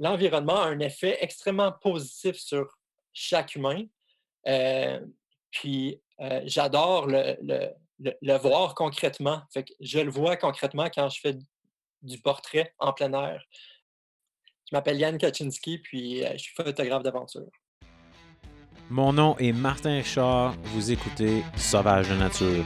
l'environnement a un effet extrêmement positif sur chaque humain. Euh, puis euh, j'adore le, voir concrètement. Je le vois concrètement quand je fais du portrait en plein air. Je m'appelle Yann Kaczynski, puis je suis photographe d'aventure. Mon nom est Martin Richard. Vous écoutez Sauvage de nature.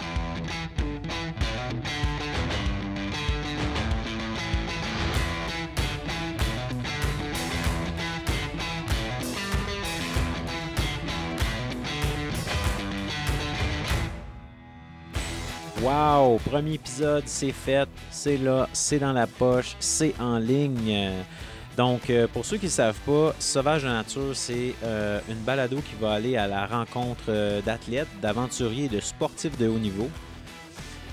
Wow! Premier épisode, c'est fait, c'est là, c'est dans la poche, c'est en ligne. Donc, euh, pour ceux qui ne savent pas, Sauvage de nature, c'est euh, une balado qui va aller à la rencontre euh, d'athlètes, d'aventuriers et de sportifs de haut niveau.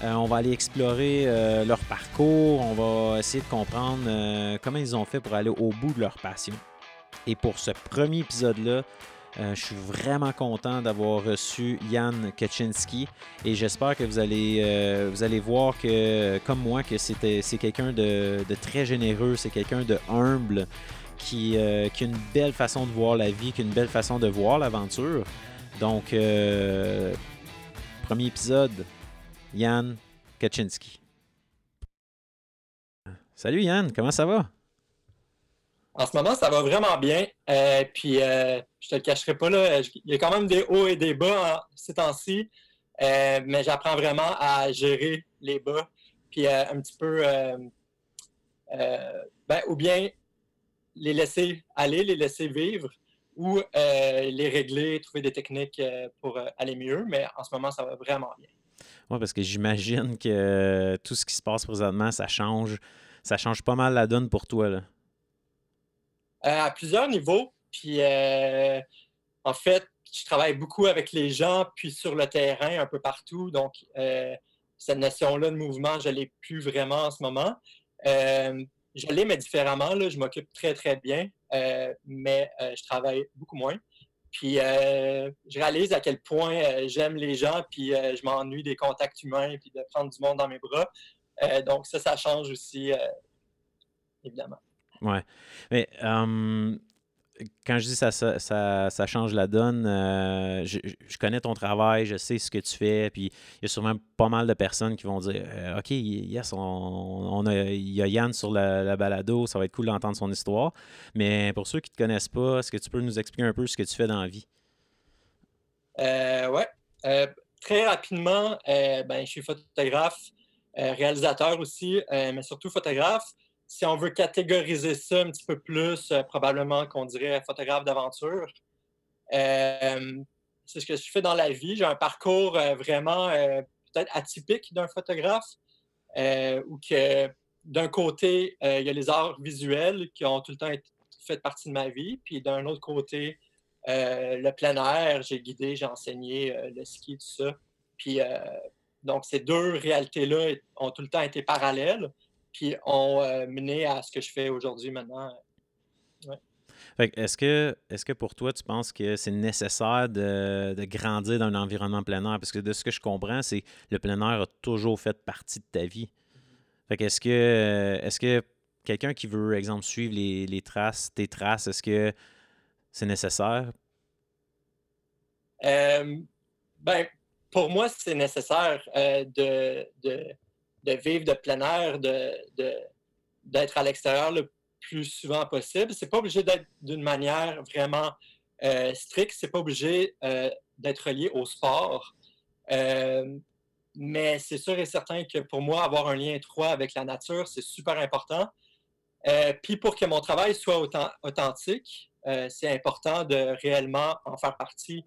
on va aller explorer leur parcours, on va essayer de comprendre comment ils ont fait pour aller au bout de leur passion. Et pour ce premier épisode-là, euh, je suis vraiment content d'avoir reçu Yann Kaczynski et j'espère que vous allez, euh, vous allez voir que, comme moi, que c'est quelqu'un de, très généreux, c'est quelqu'un de humble, qui, euh, qui, a une belle façon de voir la vie, qui a une belle façon de voir l'aventure. Donc, premier épisode, Yann Kaczynski. Salut Yann, comment ça va? En ce moment, ça va vraiment bien. Puis, je te le cacherai pas, là, il y a quand même des hauts et des bas ces temps-ci. Euh, mais j'apprends vraiment à gérer les bas. Puis, un petit peu, ben, ou bien les laisser aller, les laisser vivre, ou les régler, trouver des techniques pour aller mieux. Mais en ce moment, ça va vraiment bien. Oui, parce que j'imagine que tout ce qui se passe présentement, ça change, ça change pas mal la donne pour toi. Là. Euh, à plusieurs niveaux. Puis, euh, en fait, je travaille beaucoup avec les gens, puis sur le terrain, un peu partout. Donc, euh, cette notion-là de mouvement, je ne l'ai plus vraiment en ce moment. je l'ai, mais différemment. Là, je m'occupe très, très bien, mais je travaille beaucoup moins. Puis, je réalise à quel point j'aime les gens, puis je m'ennuie des contacts humains, puis de prendre du monde dans mes bras. donc, ça, ça change aussi, évidemment. Ouais. Mais quand je dis ça, ça, ça, change la donne, euh, je, connais ton travail, je sais ce que tu fais, puis il y a sûrement pas mal de personnes qui vont dire euh, OK, yes, on, a, il y a Yann sur la, balado, ça va être cool d'entendre son histoire. Mais pour ceux qui ne te connaissent pas, est-ce que tu peux nous expliquer un peu ce que tu fais dans la vie? Euh, ouais. très rapidement, ben, je suis photographe, réalisateur aussi, mais surtout photographe si on veut catégoriser ça un petit peu plus, euh, probablement qu'on dirait photographe d'aventure. Euh, c'est ce que je fais dans la vie. J'ai un parcours euh, vraiment peut-être atypique d'un photographe, où que d'un côté, il y a les arts visuels qui ont tout le temps fait partie de ma vie, puis d'un autre côté, le plein air, j'ai guidé, j'ai enseigné le ski, tout ça. Puis donc ces deux réalités-là ont tout le temps été parallèles puis ont euh, mené à ce que je fais aujourd'hui maintenant. Est-ce que, est que pour toi, tu penses que c'est nécessaire de, grandir dans un environnement plein air? Parce que de ce que je comprends, c'est que le plein air a toujours fait partie de ta vie. Fait est-ce que, est que quelqu'un qui veut, exemple, suivre les, traces, tes traces, est-ce que c'est nécessaire? Euh, ben, pour moi, c'est nécessaire euh, de, de vivre de plein air, d'être de, à l'extérieur le plus souvent possible. C'est pas obligé d'être d'une manière vraiment euh, stricte, c'est pas obligé euh, d'être lié au sport. Euh, mais c'est sûr et certain que pour moi, avoir un lien étroit avec la nature, c'est super important. puis pour que mon travail soit authentique, c'est important de réellement en faire partie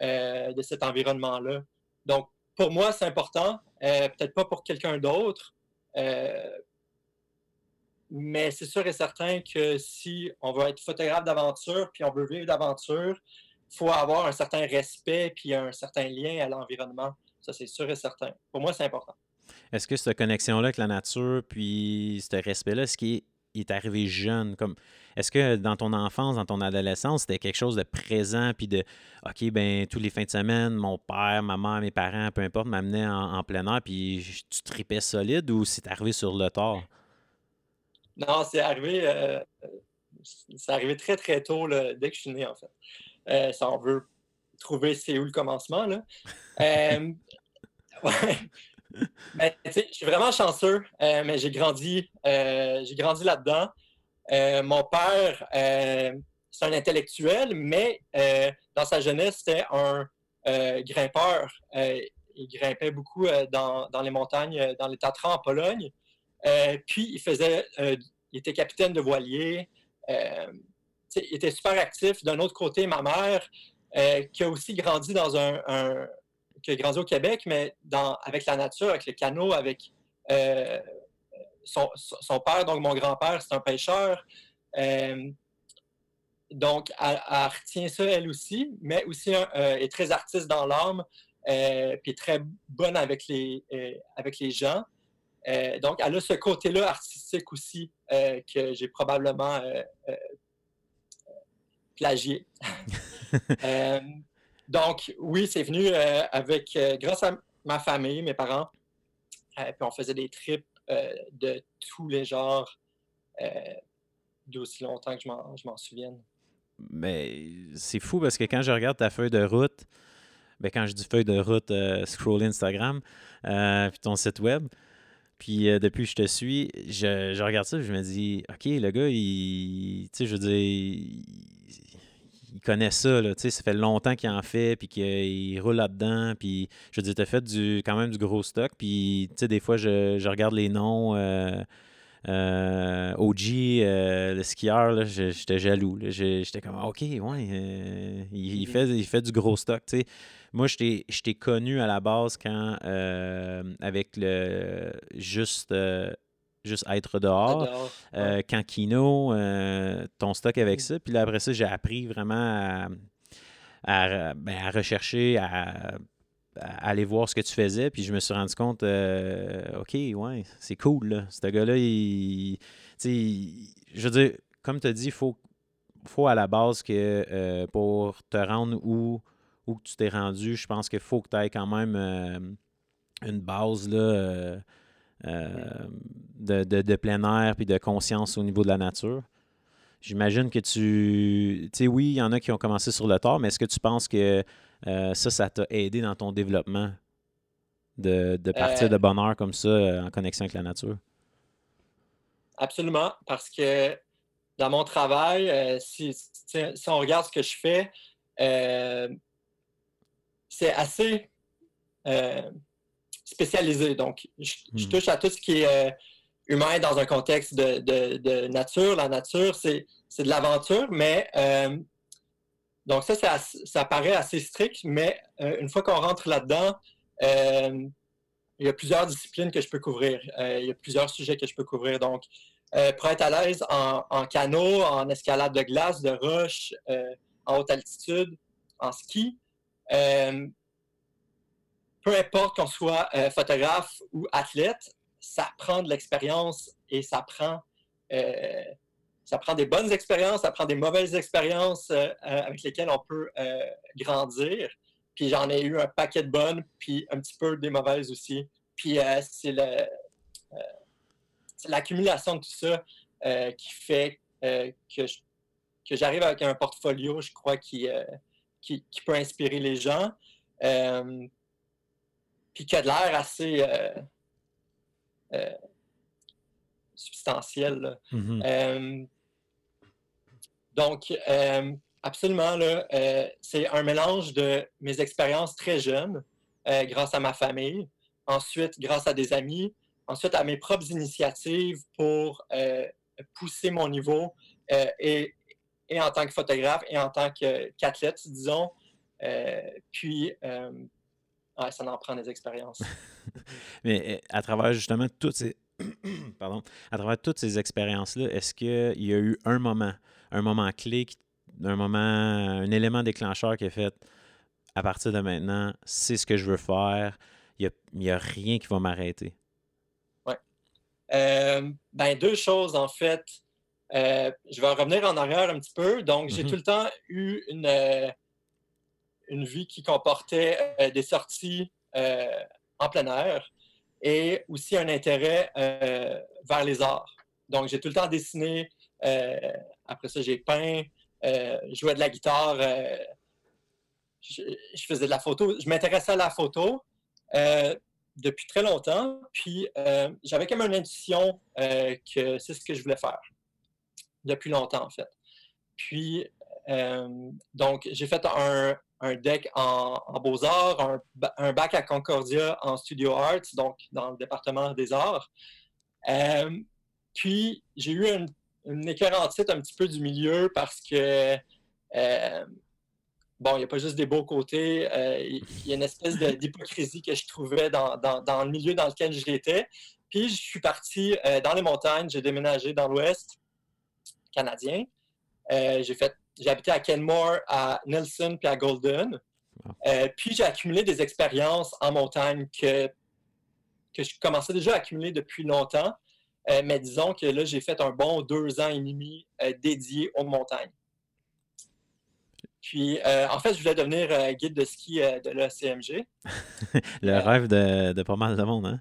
de cet environnement-là. Donc, pour moi, c'est important. Euh, peut-être pas pour quelqu'un d'autre. Euh, mais c'est sûr et certain que si on veut être photographe d'aventure, puis on veut vivre d'aventure, il faut avoir un certain respect, puis un certain lien à l'environnement. Ça, c'est sûr et certain. Pour moi, c'est important. Est-ce que cette connexion-là avec la nature, puis ce respect-là, ce qui est arrivé jeune? Comme est-ce que dans ton enfance, dans ton adolescence, c'était quelque chose de présent, puis de OK, ben tous les fins de semaine, mon père, ma mère, mes parents, peu importe, m'amenaient en, plein air, puis tu tripais solide ou c'est arrivé sur le tard? Non, c'est arrivé. Euh, c'est arrivé très, très tôt, dès que je suis né, en fait. ça, on veut trouver c'est où le commencement, là. ouais. Ben, je suis vraiment chanceux, mais j'ai grandi, j'ai grandi là-dedans. mon père, c'est un intellectuel, mais dans sa jeunesse, c'était un grimpeur il grimpait beaucoup euh, dans, les montagnes, euh, dans les Tatrans en Pologne. Euh, puis, il faisait, il était capitaine de voilier. il était super actif. D'un autre côté, ma mère, qui a aussi grandi dans un, qui a grandi au Québec, mais dans, avec la nature, avec les canaux, avec son, père, donc mon grand-père, c'est un pêcheur. donc, elle, retient ça, elle aussi, mais aussi est très artiste dans l'âme. Euh, puis très bonne avec les, euh, avec les gens. Euh, donc, elle a ce côté-là artistique aussi que j'ai probablement plagié. donc, oui, c'est venu avec, grâce à ma famille, mes parents. puis on faisait des trips de tous les genres d'aussi longtemps que je m'en souvienne. Mais c'est fou parce que quand je regarde ta feuille de route, ben, quand je dis feuille de route, euh, scroll Instagram, euh, puis ton site web. Puis euh, depuis que je te suis, je, regarde ça, je me dis, OK, le gars, il, tu sais, je veux dire, connaît ça, là, ça fait longtemps qu'il en fait, puis qu'il roule là-dedans, puis je veux dire, tu as fait du, quand même du gros stock, puis, des fois, je, regarde les noms, OG, le skieur, j'étais jaloux. J'étais comme, OK, ouais, il, fait, il fait du gros stock. tu sais. Moi, je t'ai connu à la base quand, euh, avec le juste, euh, juste être dehors, euh, quand Kino, ton stock avec mm. ça. Puis là, après ça, j'ai appris vraiment à, ben, rechercher, à, aller voir ce que tu faisais. Puis je me suis rendu compte, OK, ouais, c'est cool. Là. Ce gars-là, il, je veux dire, comme tu as dit, il faut, faut à la base que pour te rendre où où tu t'es rendu, je pense qu'il faut que tu aies quand même euh, une base là, euh, euh, de, plein air puis de conscience au niveau de la nature. J'imagine que tu. Tu sais, oui, il y en a qui ont commencé sur le tard, mais est-ce que tu penses que ça, ça t'a aidé dans ton développement de, partir de bonheur comme ça en connexion avec la nature? Absolument, parce que dans mon travail, si, si, on regarde ce que je fais, c'est assez euh, spécialisé. Donc, je, hmm. touche à tout ce qui est euh, humain dans un contexte de, nature. La nature, c'est de l'aventure, mais euh, donc ça, ça, paraît assez strict, mais une fois qu'on rentre là-dedans, il y a plusieurs disciplines que je peux couvrir. il y a plusieurs sujets que je peux couvrir. Donc, pour être à l'aise en, en, canot, en escalade de glace, de roche, en haute altitude, en ski, euh, peu importe qu'on soit euh, photographe ou athlète, ça prend de l'expérience et ça prend, euh, ça prend des bonnes expériences, ça prend des mauvaises expériences avec lesquelles on peut grandir. Puis j'en ai eu un paquet de bonnes, puis un petit peu des mauvaises aussi. Puis c'est l'accumulation de tout ça qui fait que, que j'arrive avec un portfolio, je crois, qui, qui, peut inspirer les gens. Euh, puis qui a de l'air assez euh, euh, substantiel. Mm-hmm. donc, absolument, c'est un mélange de mes expériences très jeunes, grâce à ma famille, ensuite grâce à des amis, ensuite à mes propres initiatives pour pousser mon niveau et et en tant que photographe et en tant qu'athlète, disons. Euh, puis, euh, ça en prend des expériences. Mais euh, à travers justement toutes ces, Pardon, à travers toutes ces expériences-là, est-ce qu'il y a eu un moment, un moment clé, un moment, un élément déclencheur qui a fait à partir de maintenant, c'est ce que je veux faire, il n'y a, rien qui va m'arrêter? Oui. ben, deux choses, en fait. Euh, je vais revenir en arrière un petit peu. Donc, j'ai mm-hmm. tout le temps eu une, euh, une vie qui comportait euh, des sorties en plein air et aussi un intérêt vers les arts. Donc, j'ai tout le temps dessiné après ça, j'ai peint, jouais de la guitare, je, faisais de la photo. Je m'intéressais à la photo depuis très longtemps. Puis j'avais quand même intuition que c'est ce que je voulais faire depuis longtemps, en fait. Puis, donc, j'ai fait un, un deck en, beaux-arts, un, bac à Concordia en studio arts, donc dans le département des arts. Euh, puis, j'ai eu une, une écœurantite un petit peu du milieu parce que, euh, bon, il n'y a pas juste des beaux côtés, euh, il y a une espèce d'hypocrisie que je trouvais dans, dans, le milieu dans lequel j'étais. Puis, je suis parti dans les montagnes, j'ai déménagé dans l'Ouest canadien. j'ai fait habité à Kenmore, à Nelson puis à Golden. Euh, puis j'ai accumulé des expériences en montagne que, que je commençais déjà à accumuler depuis longtemps. Euh, mais disons que là, j'ai fait un bon deux ans et demi euh, dédié aux montagnes. Puis, en fait, je voulais devenir guide de ski de la CMG. Le rêve de, de, pas mal de monde, hein?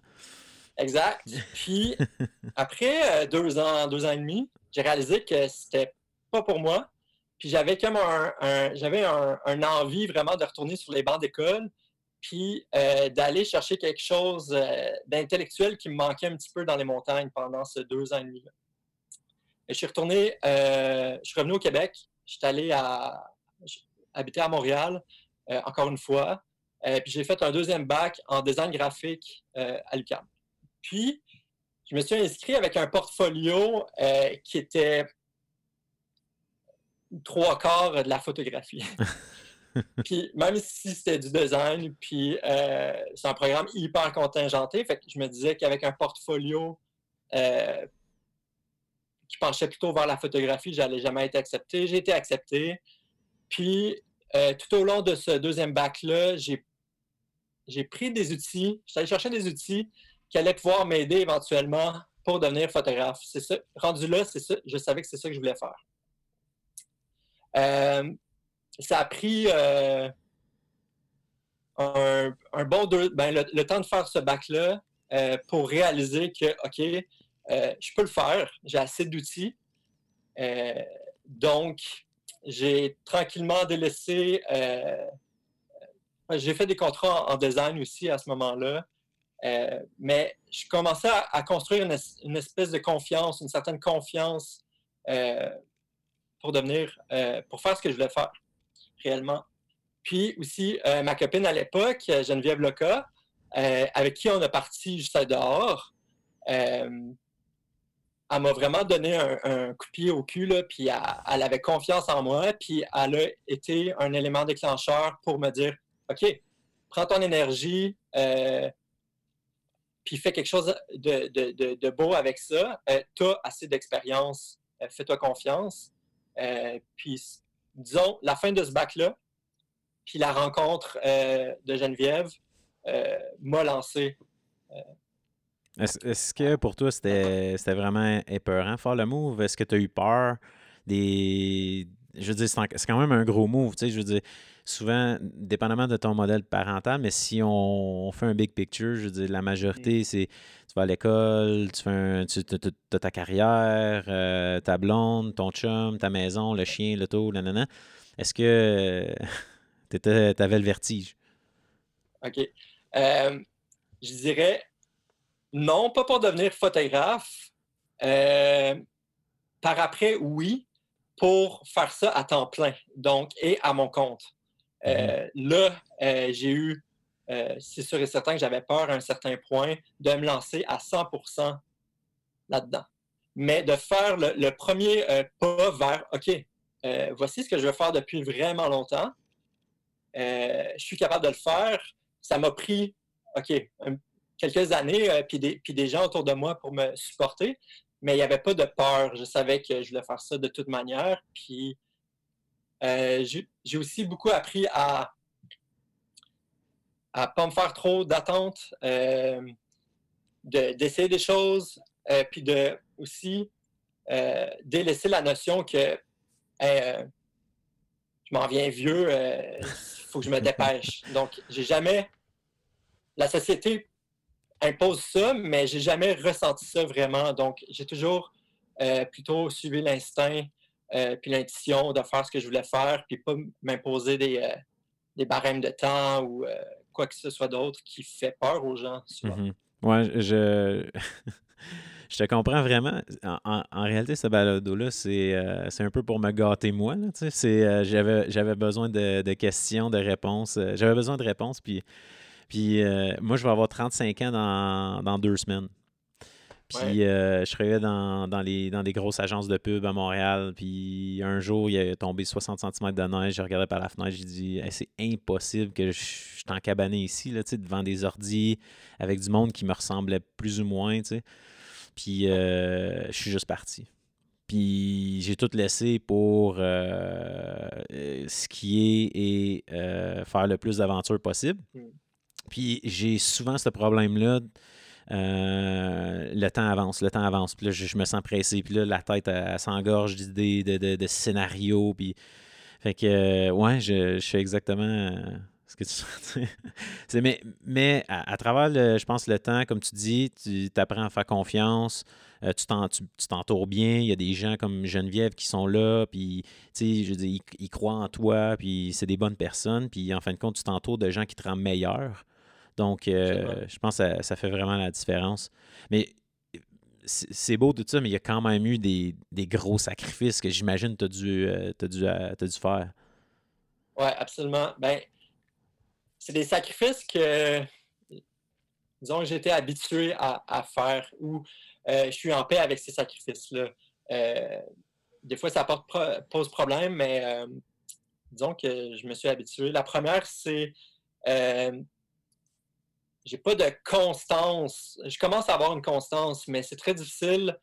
Exact. Puis, après deux ans, deux ans et demi, j'ai réalisé que c'était pas pour moi. Puis j'avais comme un, j'avais un, envie vraiment de retourner sur les bancs d'école, puis euh, d'aller chercher quelque chose euh, d'intellectuel qui me manquait un petit peu dans les montagnes pendant ces deux ans et demi. je suis retourné, euh, je suis revenu au Québec. Je suis allé à, habiter à Montréal, encore une fois. puis j'ai fait un deuxième bac en design graphique à l'UQAM. Puis, je me suis inscrit avec un portfolio qui était trois quarts de la photographie. puis même si c'était du design, puis euh, c'est un programme hyper contingenté, fait que je me disais qu'avec un portfolio euh, qui penchait plutôt vers la photographie, j'allais jamais être accepté. J'ai été accepté. Puis euh, tout au long de ce deuxième bac-là, j'ai, j'ai pris des outils, j'allais chercher des outils qui allaient pouvoir m'aider éventuellement pour devenir photographe. C'est ça. Rendu là, c'est ça. Je savais que c'est ça que je voulais faire. Euh, ça a pris euh, un, bon deux, ben, le, temps de faire ce bac-là euh, pour réaliser que, OK, je peux le faire, j'ai assez d'outils. donc, j'ai tranquillement délaissé. j'ai fait des contrats en, design aussi à ce moment-là. mais je commençais à, construire une, espèce de confiance, une certaine confiance pour devenir, euh, pour faire ce que je voulais faire réellement. Puis aussi, euh, ma copine à l'époque, Geneviève Loca, euh, avec qui on a parti juste dehors, elle m'a vraiment donné un, coup de pied au cul, puis elle, avait confiance en moi, puis elle a été un élément déclencheur pour me dire OK, prends ton énergie, puis fais quelque chose de, beau avec ça. tu as assez d'expérience, fais-toi confiance. Euh, puis, disons, la fin de ce bac-là, puis la rencontre euh, de Geneviève euh, m'a lancé. Est-ce que pour toi, c'était vraiment épeurant faire le move? Est-ce que tu as eu peur des. Je veux dire, c'est quand même un gros move, tu sais. Je veux dire, souvent, dépendamment de ton modèle parental, mais si on, fait un big picture, je veux dire, la majorité, mm. c'est tu vas à l'école, tu fais as ta carrière, euh, ta blonde, ton chum, ta maison, le chien, l'auto, nanana. Est-ce que tu avais le vertige? OK. Euh, je dirais non, pas pour devenir photographe. Euh, par après, oui, pour faire ça à temps plein, donc, et à mon compte. Mm-hmm. là, j'ai eu euh, c'est sûr et certain que j'avais peur à un certain point de me lancer à 100% là-dedans. Mais de faire le, premier euh, pas vers, OK, euh, voici ce que je veux faire depuis vraiment longtemps. je suis capable de le faire. Ça m'a pris, OK, quelques années, puis, des, puis des gens autour de moi pour me supporter. Mais il n'y avait pas de peur. Je savais que je voulais faire ça de toute manière. Puis j'ai aussi beaucoup appris à à pas me faire trop d'attentes, euh, d'essayer des choses, euh, puis de aussi euh, délaisser la notion que je m'en viens vieux, il faut que je me dépêche. Donc, j'ai jamais. La société impose ça, mais j'ai jamais ressenti ça vraiment. Donc, j'ai toujours plutôt suivi l'instinct puis l'intuition de faire ce que je voulais faire, puis pas m'imposer des, des barèmes de temps ou quoi que ce soit d'autre qui fait peur aux gens. Souvent. Mm-hmm. Ouais, je. je te comprends vraiment. En, réalité, ce balado-là, euh, c'est un peu pour me gâter moi. Euh, J'avais besoin de, questions, de réponses. Euh, j'avais besoin de réponses. Puis, puis moi, je vais avoir 35 ans dans, dans deux semaines. Puis je travaillais dans, dans, les, dans des grosses agences de pub à Montréal. Puis un jour, il a tombé 60 cm de neige. Je regardais par la fenêtre. J'ai dit c'est impossible que je, je cabané ici, là, devant des ordis, avec du monde qui me ressemblait plus ou moins. sais. Puis euh, je suis juste parti. Puis j'ai tout laissé pour euh, skier et euh, faire le plus d'aventures possible. Hmm. Puis j'ai souvent ce problème-là. le temps avance, le temps avance. Puis là, je, me sens pressé. Puis là, la tête, s'engorge d'idées, de, de, scénarios. Puis, fait que, ouais, je, je fais exactement ce que tu mais, mais à, travers, le, je pense, le temps, comme tu dis, tu apprends à faire confiance, euh, tu t'entoures bien. Il y a des gens comme Geneviève qui sont là, puis, tu sais, dis, ils, croient en toi, puis c'est des bonnes personnes, puis en fin de compte, tu t'entoures de gens qui te rendent meilleur. Donc, euh, je pense que ça, fait vraiment la différence. Mais c'est beau tout ça, mais il y a quand même eu des, gros sacrifices que j'imagine que tu as dû, euh, dû, dû faire. Oui, absolument. Ben, c'est des sacrifices que, disons, j'ai été habitué à, faire ou euh, je suis en paix avec ces sacrifices-là. Euh, des fois, ça pose problème, mais euh, disons que je me suis habitué. La première, c'est j'ai pas de constance. Je commence à avoir une constance, mais c'est très difficile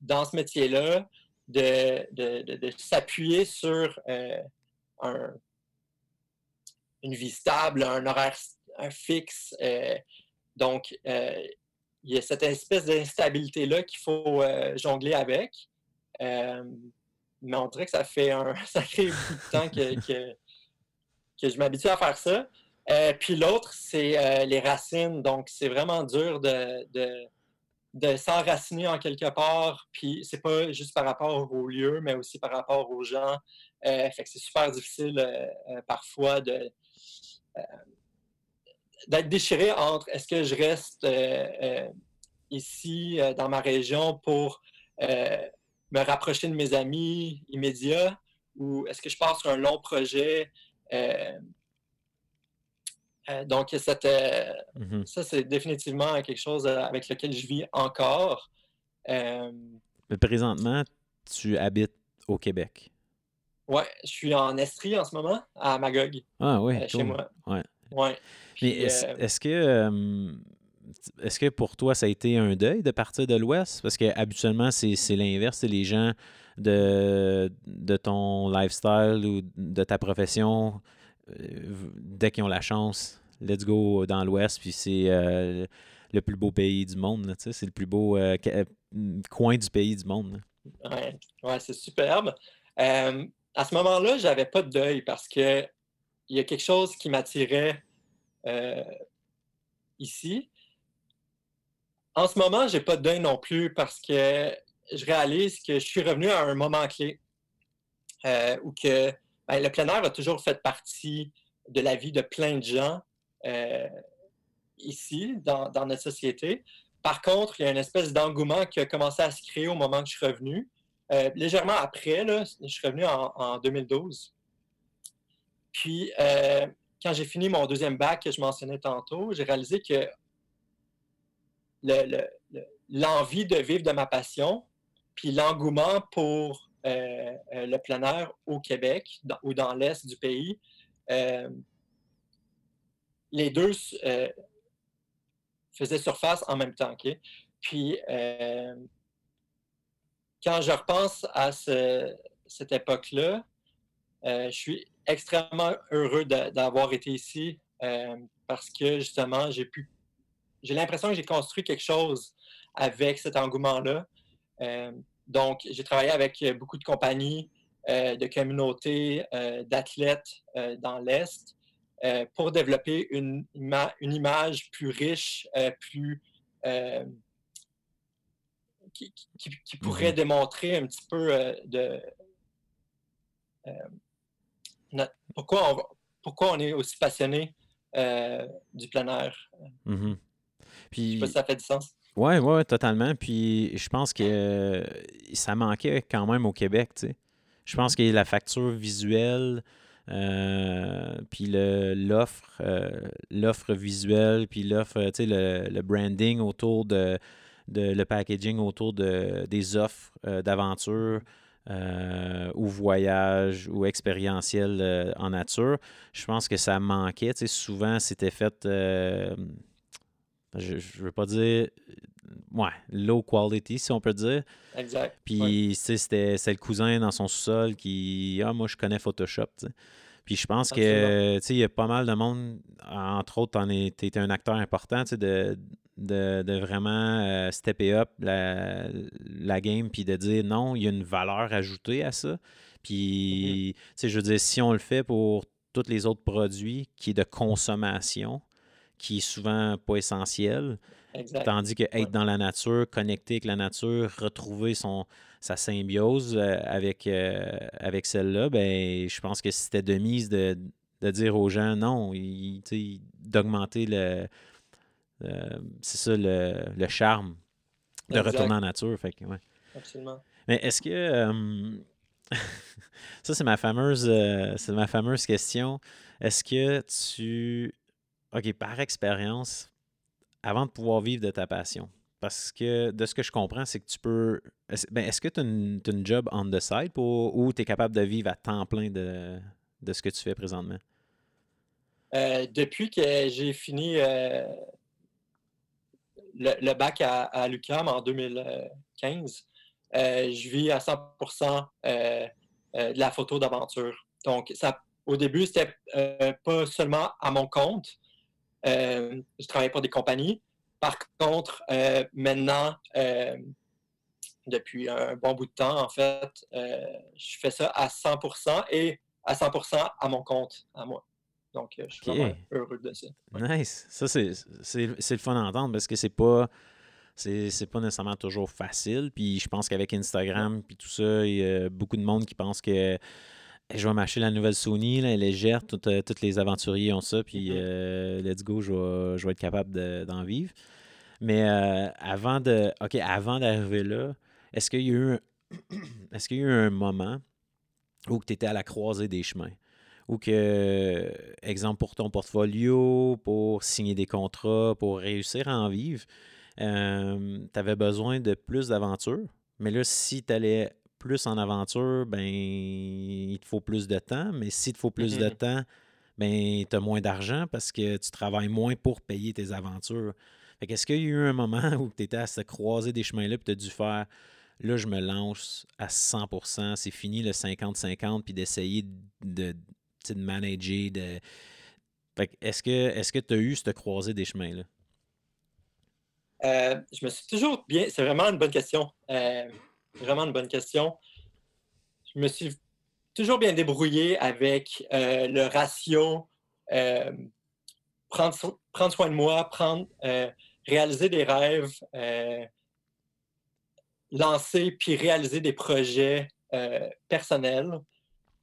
dans ce métier-là de s'appuyer sur un, une vie stable, un horaire fixe. Euh, donc, euh, il y a cette espèce d'instabilité-là qu'il faut euh, jongler avec. mais on dirait que ça fait un sacré bout de temps que, que, je m'habitue à faire ça. Puis l'autre, c'est les racines. Donc, c'est vraiment dur de, s'enraciner en quelque part. Puis, c'est pas juste par rapport au lieu, mais aussi par rapport aux gens. fait que c'est super difficile parfois euh, d'être déchiré entre est-ce que je reste euh, euh, ici dans ma région pour me rapprocher de mes amis immédiats ou est-ce que je pars sur un long projet donc, cette, mm-hmm. ça, c'est définitivement quelque chose avec lequel je vis encore. Mais présentement, tu habites au Québec. Ouais, je suis en Estrie en ce moment, à Magog. Ah oui, euh, chez moi. Ouais. ouais. Mais euh, est-ce que est-ce que pour toi ça a été un deuil de partir de l'Ouest? Parce que habituellement, c'est l'inverse, c'est les gens de, de ton lifestyle ou de ta profession, euh, dès qu'ils ont la chance, let's go dans l'Ouest, puis c'est le plus beau pays du monde, c'est le plus beau coin du pays du monde. Ouais, ouais c'est superbe à ce moment-là, j'avais pas de deuil parce que il y a quelque chose qui m'attirait euh, ici. En ce moment, j'ai pas de deuil non plus parce que je réalise que je suis revenu à un moment clé euh, où que ben, le plein air a toujours fait partie de la vie de plein de gens euh, ici, dans, notre société. Par contre, il y a une espèce d'engouement qui a commencé à se créer au moment que je suis revenu. Euh, légèrement après, je suis revenu en, 2012. Puis, euh, quand j'ai fini mon deuxième bac que je mentionnais tantôt, j'ai réalisé que l'envie de vivre de ma passion, puis l'engouement pour euh, le plein air au Québec ou dans l'est du pays, les deux faisaient surface en même temps. Puis, quand je repense à cette époque-là, euh, je suis extrêmement heureux d'avoir été ici euh, parce que justement, j'ai pu. J'ai l'impression que j'ai construit quelque chose avec cet engouement-là. Euh, donc, j'ai travaillé avec beaucoup de compagnies, de communautés, d'athlètes dans l'Est pour développer une, une, image plus riche, plus qui, pourrait mhm. démontrer un petit peu euh, de, pourquoi, on, pourquoi on est aussi passionné du plein air. Mm-hmm. Puis, je sais pas si ça fait du sens. Oui, ouais, totalement. Puis je pense que ça manquait quand même au Québec, tu sais. Je pense que la facture visuelle, euh, puis l'offre, euh, l'offre visuelle, puis l'offre, tu sais, le, branding autour de, le packaging autour de, des offres euh, d'aventure ou voyage ou expérientiel en nature. Je pense que ça manquait. Tu sais, souvent, c'était fait je ne veux pas dire ouais, low quality, si on peut dire. Exact. Puis, c'était le cousin dans son sous-sol qui, ah, moi, je connais Photoshop. Puis, je pense que, tu sais, il y a pas mal de monde, entre autres, tu es un acteur important, de, de, de, vraiment euh, stepper up la, la game, puis de dire non, il y a une valeur ajoutée à ça. Puis, mm-hmm. tu sais, je veux dire, si on le fait pour tous les autres produits qui est de consommation, qui est souvent pas essentiel. Tandis que être dans la nature, connecter avec la nature, retrouver son, sa symbiose euh, avec, euh, avec celle-là, ben, je pense que c'était de mise de, dire aux gens non, d'augmenter le, euh, c'est ça, le, charme de retourner en nature. Fait Absolument. Mais est-ce que ça c'est ma fameuse c'est ma fameuse question. Est-ce que tu OK, par expérience, avant de pouvoir vivre de ta passion, parce que de ce que je comprends, c'est que tu peux. Est-ce ben, que tu as, une job on the side ou tu es capable de vivre à temps plein de, ce que tu fais présentement? Euh, depuis que j'ai fini euh, le, bac à, à l'UQAM en 2015, euh, je vis à 100 de la photo d'aventure. Donc, ça, au début, c'était pas seulement à mon compte, euh, je travaille pour des compagnies. Par contre, euh, maintenant, euh, depuis un bon bout de temps, en fait, je fais ça à 100% et à 100% à mon compte, à moi. Donc, je suis vraiment heureux de ça. Nice. Ça, c'est le fun d'entendre parce que c'est pas c'est pas nécessairement toujours facile. Puis je pense qu'avec Instagram puis tout ça, il y a beaucoup de monde qui pense que je vais m'acheter la nouvelle Sony, elle est légère, tous euh, les aventuriers ont ça, puis mm-hmm. euh, let's go, je vais, être capable d'en vivre. Mais euh, avant de. OK, avant d'arriver là, est-ce qu'il y a eu un, est-ce qu'il y a eu un moment où tu étais à la croisée des chemins? Ou que, exemple pour ton portfolio, pour signer des contrats, pour réussir à en vivre, tu avais besoin de plus d'aventures? Mais là, si tu allais plus en aventure, ben il te faut plus de temps. Mais s'il te faut plus de temps, ben tu as moins d'argent parce que tu travailles moins pour payer tes aventures. Fait qu'est-ce qu'il y a eu un moment où tu étais à se croiser des chemins-là et tu as dû faire là, je me lance à 100%, c'est fini le 50-50, puis d'essayer de, de, manager. De... Fait est-ce que est-ce que tu as eu ce croisé des chemins-là? Euh, je me suis toujours bien. C'est vraiment une bonne question. Euh, Vraiment une bonne question. Je me suis toujours bien débrouillé avec euh, le ratio euh, prendre, prendre, soin de moi, prendre, euh, réaliser des rêves, lancer puis réaliser des projets personnels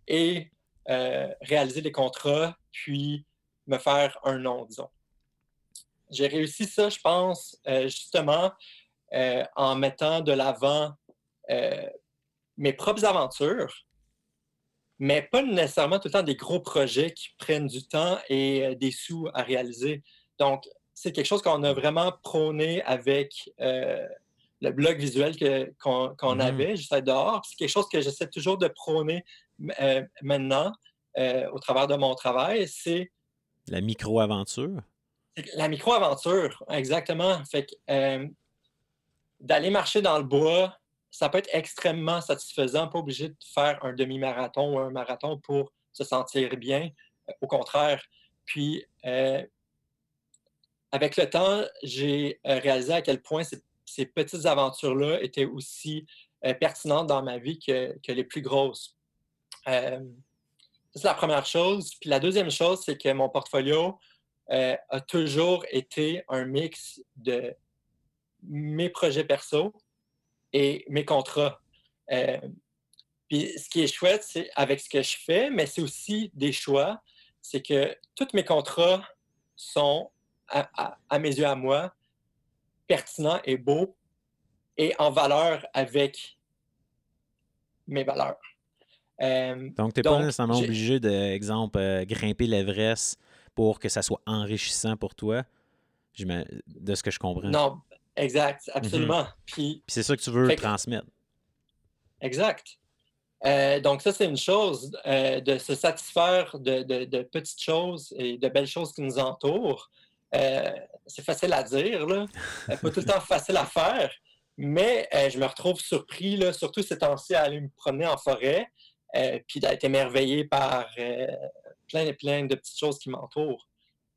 et réaliser des contrats, puis me faire un nom, disons. J'ai réussi ça, je pense, justement, en mettant de l'avant euh, mes propres aventures, mais pas nécessairement tout le temps des gros projets qui prennent du temps et euh, des sous à réaliser. Donc, c'est quelque chose qu'on a vraiment prôné avec euh, le blog visuel qu'on mmh. avait, juste dehors. C'est quelque chose que j'essaie toujours de prôner maintenant au travers de mon travail. C'est la micro-aventure. La micro-aventure, exactement. Fait d'aller marcher dans le bois, ça peut être extrêmement satisfaisant, pas obligé de faire un demi-marathon ou un marathon pour se sentir bien. Euh, au contraire. Puis, euh, avec le temps, j'ai euh, réalisé à quel point ces, petites aventures-là étaient aussi pertinentes dans ma vie que, les plus grosses. c'est la première chose. Puis la deuxième chose, c'est que mon portfolio a toujours été un mix de mes projets perso, et mes contrats. Euh, Puis ce qui est chouette, c'est avec ce que je fais, mais c'est aussi des choix. C'est que tous mes contrats sont, à, mes yeux, à moi, pertinents et beaux et en valeur avec mes valeurs. Euh, donc, tu n'es pas nécessairement obligé, d'exemple, euh, grimper l'Everest pour que ça soit enrichissant pour toi, de ce que je comprends. Non, exact, mhm. absolument. Puis, c'est ça que tu veux transmettre. Exact. Euh, donc, ça, c'est une chose, de se satisfaire de, petites choses et de belles choses qui nous entourent. c'est facile à dire, là. pas tout le temps facile à faire, mais je me retrouve surpris, là, surtout ces temps-ci, à aller me promener en forêt. Euh, puis d'être émerveillé par euh, plein et plein de petites choses qui m'entourent.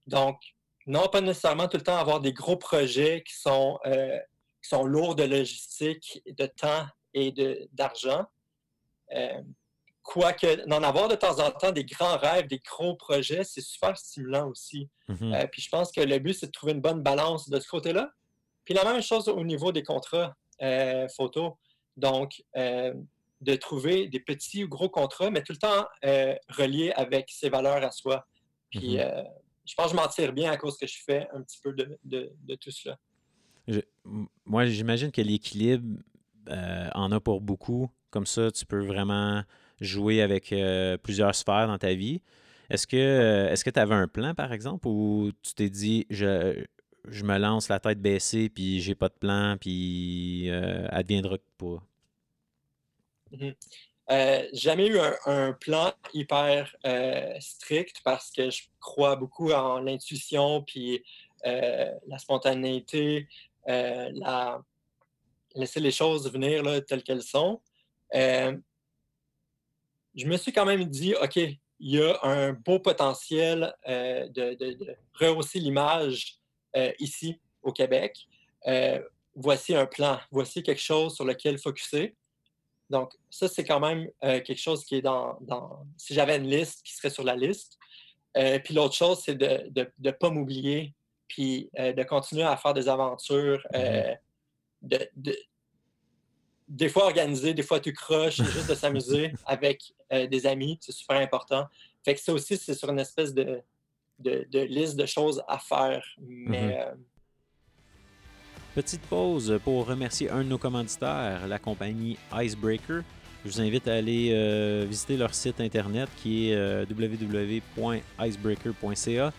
Donc, non, pas nécessairement tout le temps avoir des gros projets qui sont, euh, qui sont lourds de logistique, de temps et d'argent. Quoique, d'en avoir de temps en temps des grands rêves, des gros projets, c'est super stimulant aussi. Mm-hmm. puis je pense que le but, c'est de trouver une bonne balance de ce côté-là. Puis la même chose au niveau des contrats photos. Donc, de trouver des petits ou gros contrats, mais tout le temps euh, reliés avec ses valeurs à soi. Puis mhm. euh, je pense que je m'en tire bien à cause que je fais un petit peu de, tout cela. moi, j'imagine que l'équilibre euh, en a pour beaucoup. Comme ça, tu peux vraiment jouer avec plusieurs sphères dans ta vie. Est-ce que est-ce que tu avais un plan, par exemple, ou tu t'es dit je, je me lance la tête baissée, puis j'ai pas de plan, puis adviendra pas? Mhm. Euh, jamais eu un, plan hyper euh, strict parce que je crois beaucoup en l'intuition, puis euh, la spontanéité, la... laisser les choses venir telles qu'elles sont. je me suis quand même dit, OK, il y a un beau potentiel de, de, rehausser l'image ici au Québec. voici un plan, voici quelque chose sur lequel focuser. Donc, ça, c'est quand même euh, quelque chose qui est dans, Si j'avais une liste qui serait sur la liste. Euh, puis l'autre chose, c'est de ne pas m'oublier, puis euh, de continuer à faire des aventures, mm-hmm. de, des fois organiser, des fois tu croches, juste de s'amuser avec des amis, c'est super important. Fait que ça aussi, c'est sur une espèce de, liste de choses à faire. Mais mm-hmm. Petite pause pour remercier un de nos commanditaires, la compagnie Icebreaker. Je vous invite à aller euh, visiter leur site internet qui est euh, www.icebreaker.ca.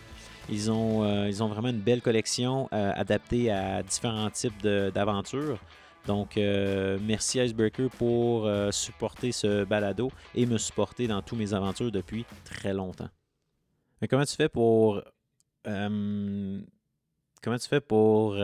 Ils ont, euh, ils ont vraiment une belle collection adaptée à différents types d'aventures. Donc, merci Icebreaker pour supporter ce balado et me supporter dans tous mes aventures depuis très longtemps. Comment tu fais pour. comment tu fais pour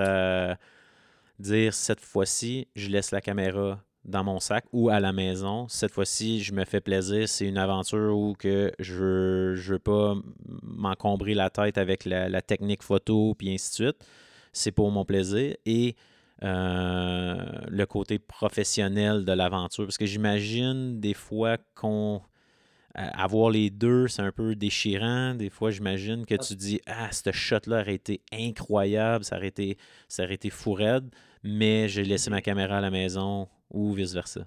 dire cette fois-ci, je laisse la caméra dans mon sac ou à la maison. Cette fois-ci, je me fais plaisir. C'est une aventure où que je ne veux pas m'encombrer la tête avec la, technique photo, puis ainsi de suite. C'est pour mon plaisir. Et euh, le côté professionnel de l'aventure. Parce que j'imagine des fois qu'on avoir les deux, c'est un peu déchirant. Des fois, j'imagine que tu dis Ah, ce shot-là aurait été incroyable, ça aurait été, ça aurait été fou raide, mais j'ai laissé ma caméra à la maison ou vice-versa.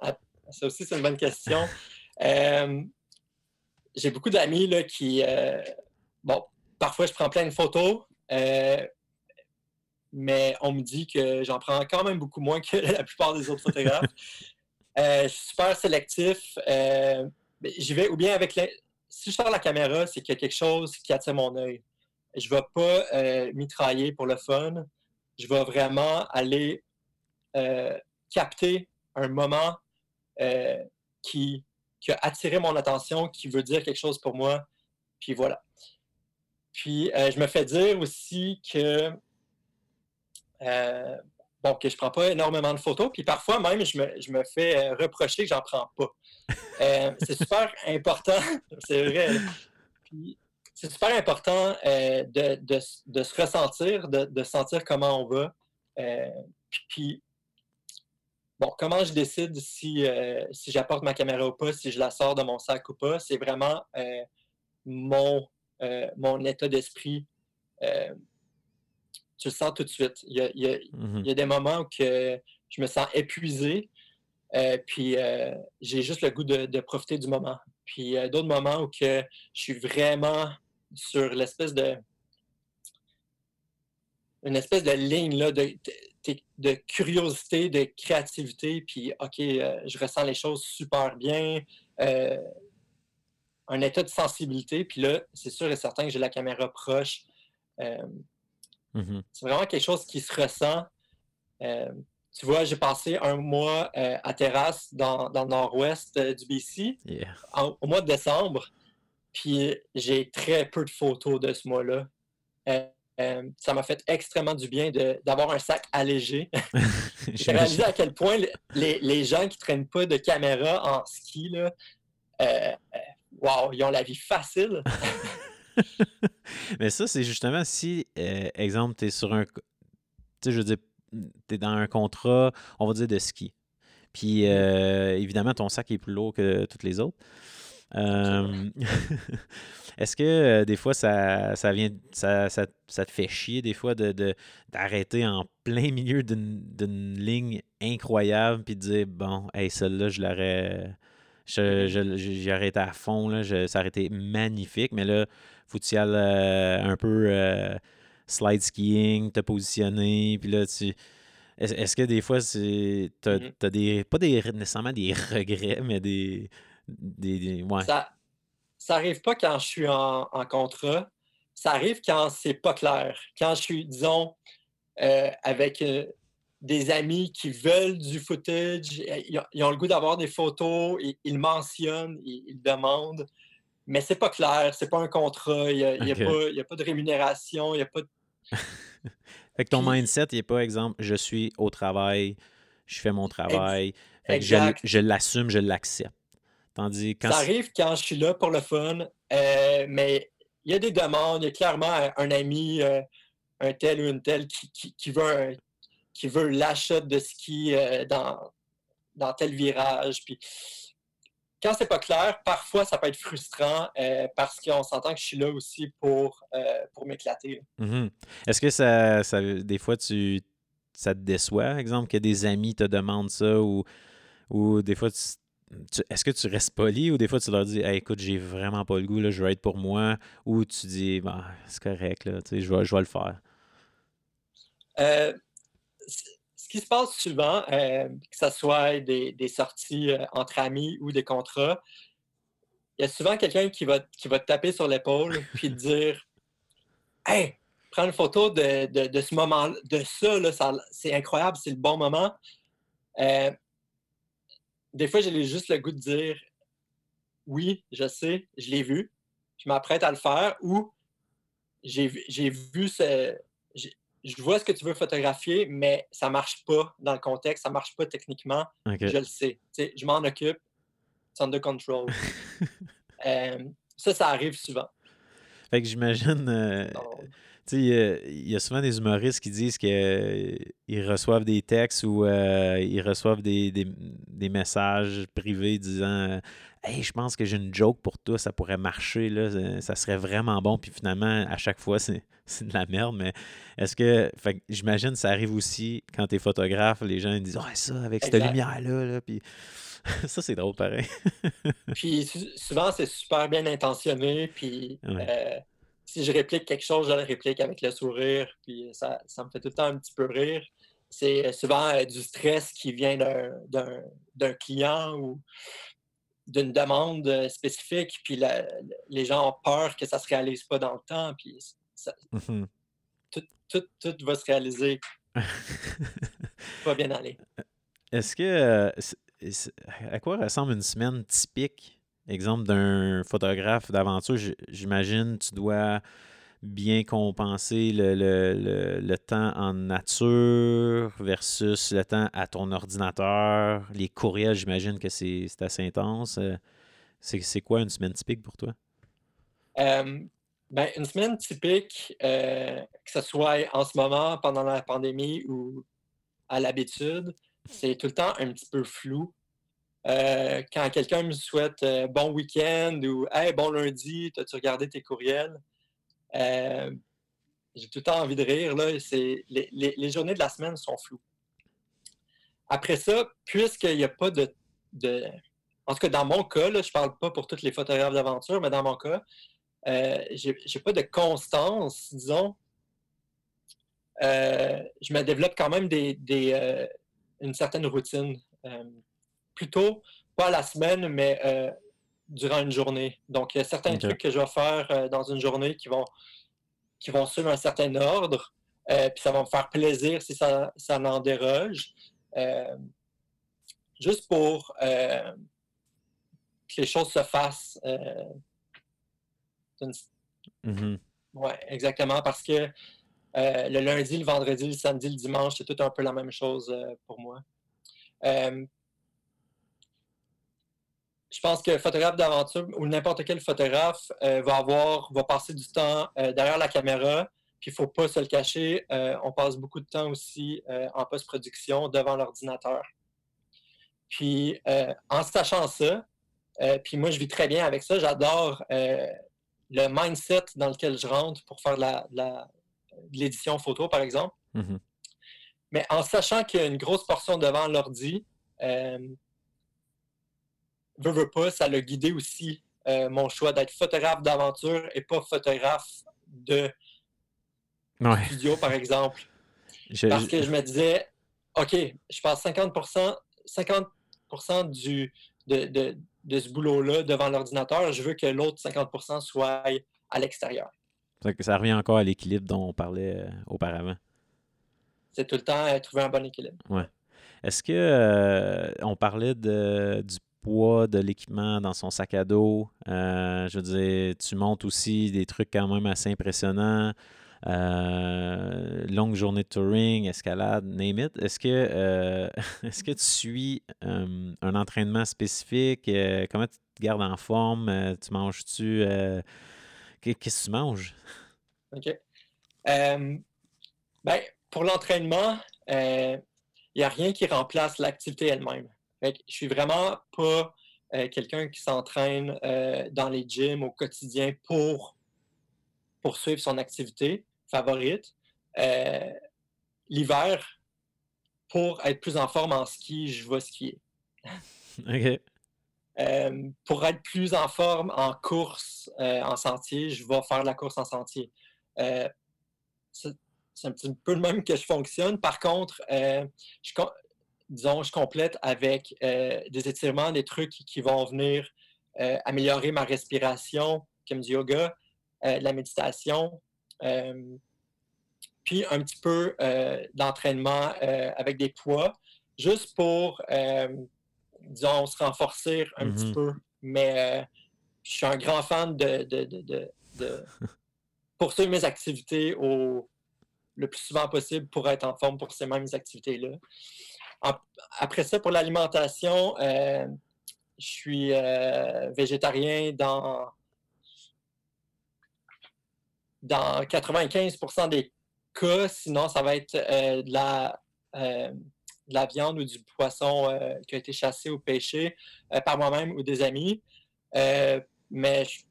Ah, ça aussi, c'est une bonne question. Euh, j'ai beaucoup d'amis qui. Euh, bon, parfois, je prends plein de photos, euh, mais on me dit que j'en prends quand même beaucoup moins que la plupart des autres photographes. je suis super sélectif. J'y vais ou bien avec les. Si je sors la caméra, c'est qu'il y a quelque chose qui attire mon œil. Je ne vais pas mitrailler pour le fun je vais vraiment aller euh, capter un moment euh, qui, a attiré mon attention, qui veut dire quelque chose pour moi. Puis voilà. Puis euh, je me fais dire aussi que bon, que je prends pas énormément de photos. Puis parfois même, je me, fais reprocher que j'en prends pas. c'est super important, c'est vrai. C'est super important euh, de, se ressentir, de, sentir comment on va. Euh, puis, bon, comment je décide si, euh, si j'apporte ma caméra ou pas, si je la sors de mon sac ou pas, c'est vraiment mon, mon état d'esprit. tu le sens tout de suite. Il y a, mm-hmm. des moments où que je me sens épuisé. puis j'ai juste le goût de, profiter du moment. Puis d'autres moments où que je suis vraiment sur l'espèce de une espèce de ligne là, de, de, curiosité, de créativité, puis OK, je ressens les choses super bien, un état de sensibilité, puis là, c'est sûr et certain que j'ai la caméra proche. Mmh c'est vraiment quelque chose qui se ressent. Tu vois, j'ai passé un mois euh, à terrasse dans, le nord-ouest euh, du BC au mois de décembre. Puis j'ai très peu de photos de ce mois-là. Euh, ça m'a fait extrêmement du bien d'avoir un sac allégé. j'ai réalisé à quel point les, gens qui ne traînent pas de caméra en ski, là, wow, ils ont la vie facile. Mais ça, c'est justement si, exemple, tu es sur un. Tu sais, je veux dire, tu es dans un contrat, on va dire, de ski. Puis, mmh. euh, évidemment, ton sac est plus lourd que tous les autres. Est-ce que euh, des fois, ça, ça vient ça, ça, te fait chier des fois de, d'arrêter en plein milieu d'une, ligne incroyable puis de dire bon, hey, celle-là, je l'aurais. Je, arrêté à fond, là, ça aurait été magnifique, mais là, faut y aller euh, un peu slide skiing, te positionner, puis là, tu. Est-ce que des fois, c'est. T'as, mm-hmm. des. Pas des, nécessairement des regrets, mais des. Des, ouais. Ça, ça arrive pas quand je suis en, contrat. Ça arrive quand c'est pas clair. Quand je suis, disons, euh, avec euh, des amis qui veulent du footage, ils, ont le goût d'avoir des photos, ils, ils mentionnent, ils, demandent mais c'est pas clair, c'est pas un contrat, il n'y a, a, pas de rémunération, il n'y a pas de fait que ton mindset, il n'est pas exemple, je suis au travail, je fais mon travail, je, l'assume, je l'accepte. Tandis quand. Ça arrive quand je suis là pour le fun, euh, mais il y a des demandes, il y a clairement un, ami, euh, un tel ou une telle qui, veut, qui veut l'achat de ski euh, dans, dans tel virage. Puis quand c'est pas clair, parfois ça peut être frustrant euh, parce qu'on s'entend que je suis là aussi pour, euh, pour m'éclater. Mm-hmm. Est-ce que ça, ça, des fois tu ça te déçoit, exemple, que des amis te demandent ça ou, ou des fois est-ce que tu restes poli ou des fois tu leur dis écoute, j'ai vraiment pas le goût, là, je veux être pour moi ou tu dis bah, c'est correct, là, je, vais, je vais le faire? Euh, ce qui se passe souvent, euh, que ce soit des, sorties euh, entre amis ou des contrats, il y a souvent quelqu'un qui va, qui va te taper sur l'épaule puis te dire Hey, prends une photo de, ce moment, de ça, c'est incroyable, c'est le bon moment. Euh, des fois, j'ai juste le goût de dire Oui, je sais, je l'ai vu, je m'apprête à le faire ou j'ai vu ce, je vois ce que tu veux photographier, mais ça marche pas dans le contexte, ça marche pas techniquement. Je le sais. je m'en occupe. C'est under control. Euh, ça, ça arrive souvent. Fait que j'imagine. Euh, il y a souvent des humoristes qui disent qu'ils reçoivent des textes ou euh, ils reçoivent des, messages privés disant Hey, je pense que j'ai une joke pour toi, ça pourrait marcher, là, ça serait vraiment bon. Puis finalement, à chaque fois, c'est, de la merde. Mais est-ce que. j'imagine que ça arrive aussi quand tu es photographe, les gens disent Ouais, ça, avec cette lumière-là, là, puis. ça, c'est drôle pareil. puis souvent, c'est super bien intentionné. Puis euh, si je réplique quelque chose, je le réplique avec le sourire, puis ça, ça me fait tout le temps un petit peu rire. C'est souvent euh, du stress qui vient d'un client ou d'une demande euh, spécifique, puis les gens ont peur que ça ne se réalise pas dans le temps, puis mmh tout, tout, tout, va se réaliser. va bien aller. Est-ce que. Euh, à quoi ressemble une semaine typique Exemple d'un photographe d'aventure, j'imagine tu dois bien compenser le, temps en nature versus le temps à ton ordinateur. Les courriels, j'imagine que c'est assez intense. Euh, c'est quoi une semaine typique pour toi? Euh, ben, une semaine typique, euh, que ce soit en ce moment, pendant la pandémie ou à l'habitude, c'est tout le temps un petit peu flou. Euh, quand quelqu'un me souhaite euh, bon week-end ou Hey, bon lundi, as-tu regardé tes courriels? Euh, j'ai tout le temps envie de rire. Là. Les, les, journées de la semaine sont floues. après ça, puisqu'il n'y a pas de, En tout cas, dans mon cas, là, je ne parle pas pour tous les photographes d'aventure, mais dans mon cas, je n'ai pas de constance, disons. Je me développe quand même des, euh, une certaine routine. Plutôt, pas la semaine, mais durant une journée. Donc, il y a certains trucs que je vais faire dans une journée qui vont, qui vont suivre un certain ordre. puis ça va me faire plaisir si ça, ça en déroge. juste pour que les choses se fassent Mm-hmm. Oui, exactement, parce que euh, le lundi, le vendredi, le samedi, le dimanche, c'est tout un peu la même chose euh, pour moi. Euh, je pense que photographe d'aventure ou n'importe quel photographe va avoir, va passer du temps derrière la caméra, puis il ne faut pas se le cacher. on passe beaucoup de temps aussi en post-production devant l'ordinateur. Puis en sachant ça, puis moi je vis très bien avec ça, j'adore le mindset dans lequel je rentre pour faire de l'édition photo, par exemple. Mm-hmm. Mais en sachant qu'il y a une grosse portion devant l'ordi, euh, veux, veux pas, ça l'a guidé aussi euh, mon choix d'être photographe d'aventure et pas photographe de studio, par exemple. Parce que je me disais, OK, je passe 50%, 50 du, de, de ce boulot-là devant l'ordinateur. Je veux que l'autre 50% soit à l'extérieur. Ça revient encore à l'équilibre dont on parlait euh, auparavant. C'est tout le temps euh, trouver un bon équilibre. Ouais. Est-ce que euh, on parlait de, du poids de l'équipement dans son sac à dos? je veux dire, tu montes aussi des trucs quand même assez impressionnants. Euh, longue journée de touring, escalade, name it. Est-ce que, euh, est-ce que tu suis euh, un entraînement spécifique? comment tu te gardes en forme? tu manges-tu? qu'est-ce que tu manges? OK. ben, pour l'entraînement, il n'y a rien qui remplace l'activité elle-même. Je suis vraiment pas quelqu'un qui s'entraîne dans les gyms au quotidien pour poursuivre son activité favorite. Euh, l'hiver, pour être plus en forme en ski, je vais skier. OK. Euh, pour être plus en forme en course, euh, en sentier, je vais faire de la course en sentier. c'est un petit peu le même que je fonctionne. Par contre, je, disons, je complète avec des étirements, des trucs qui vont venir améliorer ma respiration, comme du yoga, de la méditation, euh, puis un petit peu euh, d'entraînement euh, avec des poids, juste pour, disons, se renforcer un petit mm-hmm. peu. Mais je suis un grand fan de, de, poursuivre mes activités au, le plus souvent possible pour être en forme pour ces mêmes activités-là. Après ça, pour l'alimentation, je suis végétarien dans dans 95% des cas, sinon, ça va être euh, de, la, euh, viande ou du poisson euh, qui a été chassé ou pêché par moi-même ou des amis. mais je suis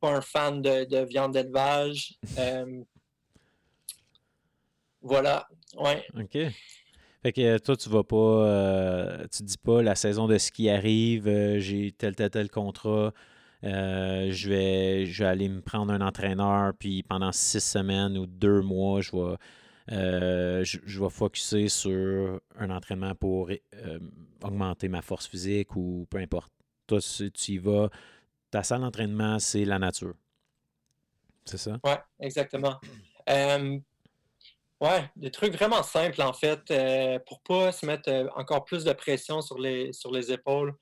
pas un fan de, viande d'élevage. voilà. Ouais. OK. Fait que toi, tu vas pas, tu dis pas la saison de ski arrive, j'ai tel, tel, tel contrat, euh, je, vais, je vais aller me prendre un entraîneur, puis pendant six semaines ou deux mois, je vais, euh, je, vais focuser sur un entraînement pour euh, augmenter ma force physique ou peu importe. Toi, tu y vas, ta salle d'entraînement, c'est la nature. C'est ça? Oui, exactement. Ouais, des trucs vraiment simples, en fait, pour ne pas se mettre encore plus de pression sur les, sur les épaules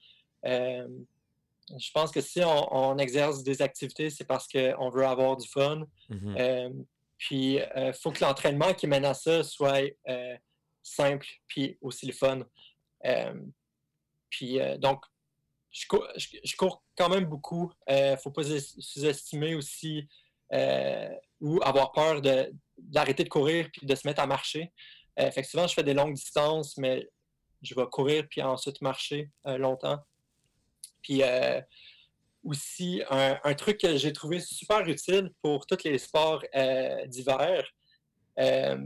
je pense que si on, exerce des activités, c'est parce qu'on veut avoir du fun. Mm-hmm. Euh, puis, il euh, faut que l'entraînement qui mène à ça soit euh, simple, puis aussi le fun. puis, donc, je cours, quand même beaucoup. Il ne faut pas sous-estimer aussi ou avoir peur d'arrêter de, courir puis de se mettre à marcher. fait souvent, je fais des longues distances, mais je vais courir puis ensuite marcher longtemps. Puis euh, aussi, un, truc que j'ai trouvé super utile pour tous les sports euh, d'hiver, euh,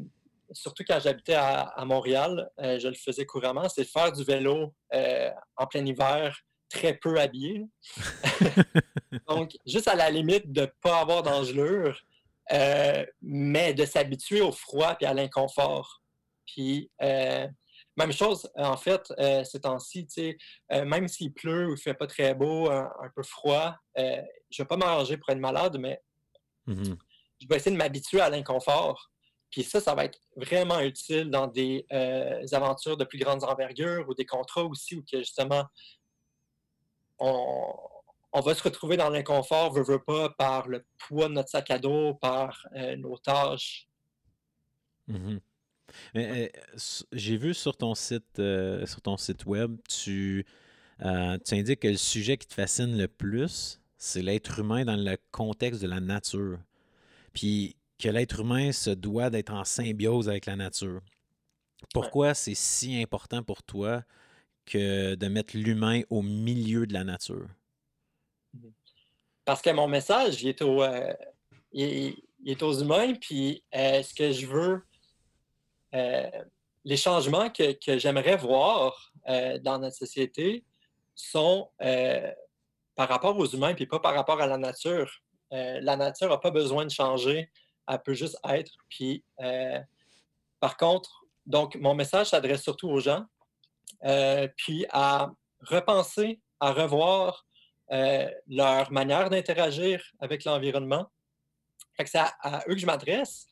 surtout quand j'habitais à, Montréal, je le faisais couramment, c'est faire du vélo en plein hiver, très peu habillé. Donc, juste à la limite de ne pas avoir d'engelure, mais de s'habituer au froid et à l'inconfort. Puis, même chose, en fait, ces temps-ci, même s'il pleut ou il ne fait pas très beau, un, peu froid, je ne vais pas m'arranger pour être malade, mais mmh je vais essayer de m'habituer à l'inconfort. Puis ça, ça va être vraiment utile dans des euh, aventures de plus grande envergure ou des contrats aussi où que justement on, va se retrouver dans l'inconfort, veut, veut pas, par le poids de notre sac à dos, par euh, nos tâches. Mmh j'ai vu sur ton site euh, sur ton site web, tu, tu indiques que le sujet qui te fascine le plus, c'est l'être humain dans le contexte de la nature. Puis que l'être humain se doit d'être en symbiose avec la nature. Pourquoi c'est si important pour toi que de mettre l'humain au milieu de la nature? Parce que mon message, il est, euh, il, est aux humains, puis euh, ce que je veux, euh, les changements que, que j'aimerais voir dans notre société sont par rapport aux humains, puis pas par rapport à la nature. la nature n'a pas besoin de changer elle peut juste être. Puis, par contre, donc, mon message s'adresse surtout aux gens, puis à repenser, à revoir euh, leur manière d'interagir avec l'environnement. C'est à, eux que je m'adresse.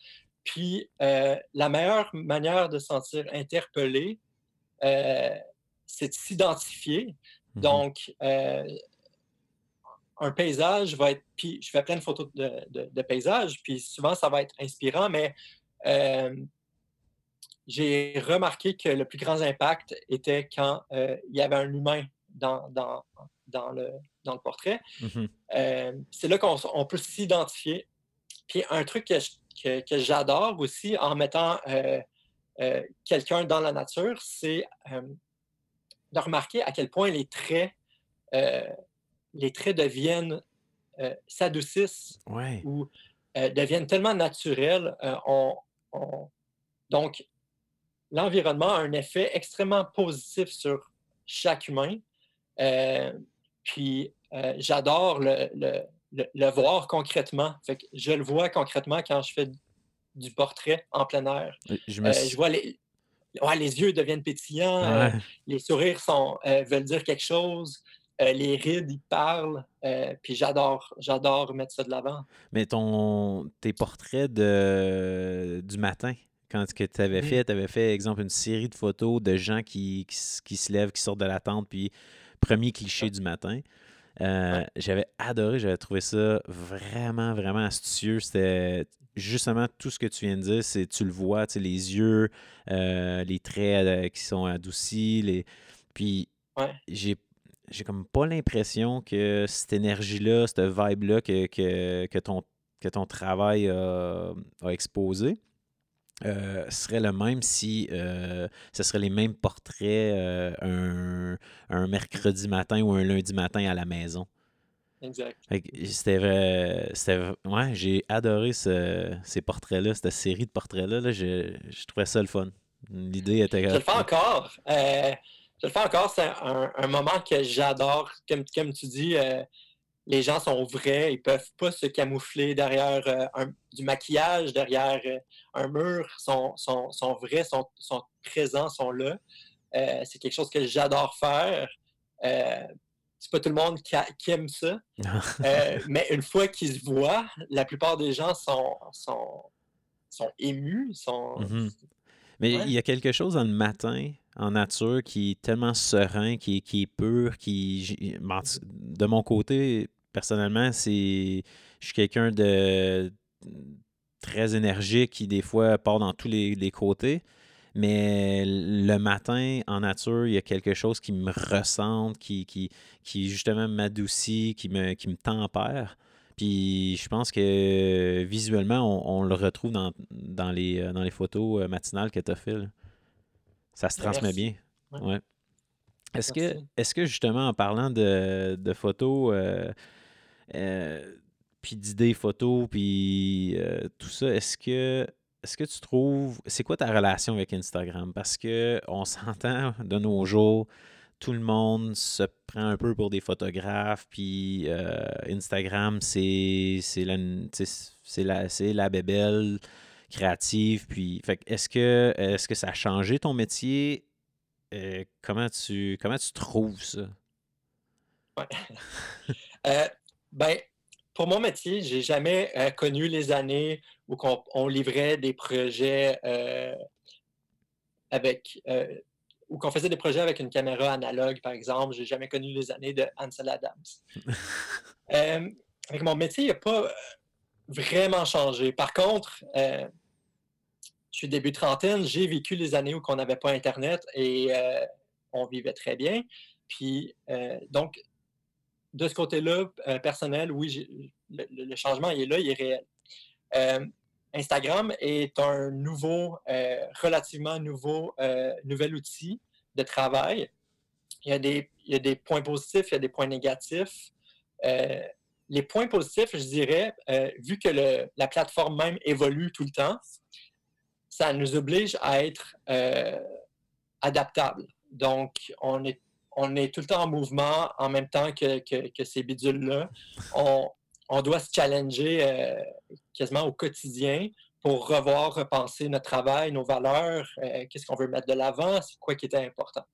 Puis, la meilleure manière de se sentir interpellé, c'est de s'identifier. Mmh donc, un paysage va être. Puis je fais plein de photos de, paysages, puis souvent ça va être inspirant, mais euh, j'ai remarqué que le plus grand impact était quand euh, il y avait un humain dans, dans, dans, le, dans le portrait. Mmh euh, c'est là qu'on peut s'identifier. Puis un truc que, que, j'adore aussi en mettant quelqu'un dans la nature, c'est de remarquer à quel point les traits les traits deviennent, euh, s'adoucissent ou euh, deviennent tellement naturels. Euh, donc, l'environnement a un effet extrêmement positif sur chaque humain. Puis, j'adore le, voir concrètement. je le vois concrètement quand je fais du portrait en plein air. Je, vois les, les yeux deviennent pétillants, les sourires sont, veulent dire quelque chose. Euh, les rides, ils parlent. Euh, puis j'adore, j'adore mettre ça de l'avant. Mais ton, tes portraits de, du matin, quand tu avais mmh. fait, tu avais fait, exemple, une série de photos de gens qui, qui, se lèvent, qui sortent de la tente, puis premier cliché du matin. Euh, j'avais adoré, j'avais trouvé ça vraiment, vraiment astucieux. C'était justement tout ce que tu viens de dire, c'est tu le vois, tu les yeux, les traits qui sont adoucis, les... puis j'ai j'ai comme pas l'impression que cette énergie-là, cette vibe-là que, que, ton, que ton travail a, exposé euh, serait le même si euh, ce serait les mêmes portraits euh, un, mercredi matin ou un lundi matin à la maison. Exact. C'était ouais, j'ai adoré ces portraits-là, cette série de portraits-là. Là, je, je trouvais ça le fun. L'idée était. Je le fais encore je le fais encore, c'est un, moment que j'adore. Comme, comme tu dis, euh, les gens sont vrais, ils peuvent pas se camoufler derrière euh, du maquillage, derrière euh, un mur, sont, sont, sont vrais, sont, sont, présents, sont là. c'est quelque chose que j'adore faire. c'est pas tout le monde qui, aime ça. mais une fois qu'ils se voient, la plupart des gens sont, sont, sont émus. Sont, mm-hmm. Mais il y a quelque chose dans le matin en nature qui est tellement serein, qui, qui est pur, qui. De mon côté, personnellement, c'est. Je suis quelqu'un de très énergique qui, des fois, part dans tous les, côtés. Mais le matin, en nature, il y a quelque chose qui me ressente, qui, qui, qui justement m'adoucit, qui me, qui me tempère. Puis je pense que visuellement, on, le retrouve dans, dans, les, dans les photos euh, matinales que tu as fait. Ça se transmet bien. Ouais. Est-ce que, est que justement, en parlant de, photos, euh, euh, puis d'idées photos, puis euh, tout ça, est-ce que est-ce que tu trouves. C'est quoi ta relation avec Instagram? Parce que on s'entend de nos jours, tout le monde se prend un peu pour des photographes, puis euh, Instagram, c'est la, la, la bébelle créative. Puis, fait, est-ce que, est-ce que ça a changé ton métier? Euh, comment, tu, comment tu trouves ça? Ouais. Euh, ben, pour mon métier, j'ai jamais euh, connu les années où on, livrait des projets avec ou qu'on faisait des projets avec une caméra analogue, par exemple. J'ai jamais connu les années de Ansel Adams. avec mon métier, il n'a pas vraiment changé. Par contre, je suis début trentaine, j'ai vécu les années où on n'avait pas Internet et euh, on vivait très bien. Puis, euh, donc, de ce côté-là, euh, personnel, oui, le, changement il est là, il est réel. Instagram est un nouveau, relativement nouveau, nouvel outil de travail. Il y, a des, points positifs, il y a des points négatifs. les points positifs, je dirais, vu que la plateforme même évolue tout le temps, ça nous oblige à être euh, adaptable. Donc, on est, on est tout le temps en mouvement en même temps que, ces bidules-là. On, doit se challenger euh, quasiment au quotidien pour revoir, repenser notre travail, nos valeurs, euh, qu'est-ce qu'on veut mettre de l'avant, c'est quoi qui était important.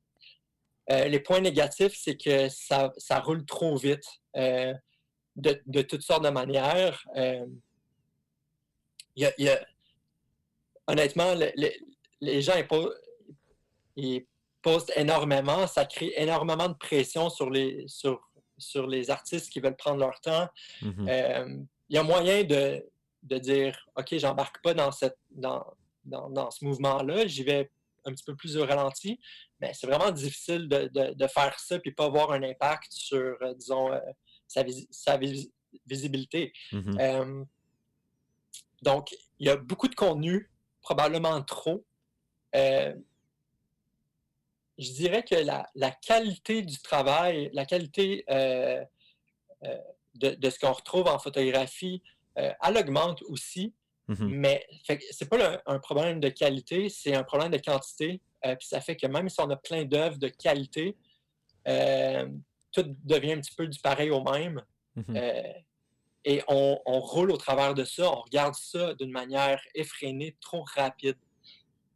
les points négatifs, c'est que ça, roule trop vite de, toutes sortes de manières. Honnêtement, les gens ils, postent énormément, ça crée énormément de pression sur les, sur, sur les artistes qui veulent prendre leur temps. Mm-hmm. Euh, il y a moyen de, dire OK, j'embarque pas dans, cette, dans, dans, ce mouvement-là, j'y vais un petit peu plus au ralenti, mais c'est vraiment difficile de, faire ça et pas avoir un impact sur, euh, disons, euh, sa, sa visibilité. Mm-hmm. donc, il y a beaucoup de contenu probablement trop. Euh, je dirais que la, qualité du travail, la qualité euh, euh, de, ce qu'on retrouve en photographie, elle augmente aussi. Mm-hmm. Mais ce n'est pas un problème de qualité, c'est un problème de quantité. puis ça fait que même si on a plein d'œuvres de qualité, tout devient un petit peu du pareil au même. Mm-hmm. Et on, roule au travers de ça, on regarde ça d'une manière effrénée, trop rapide.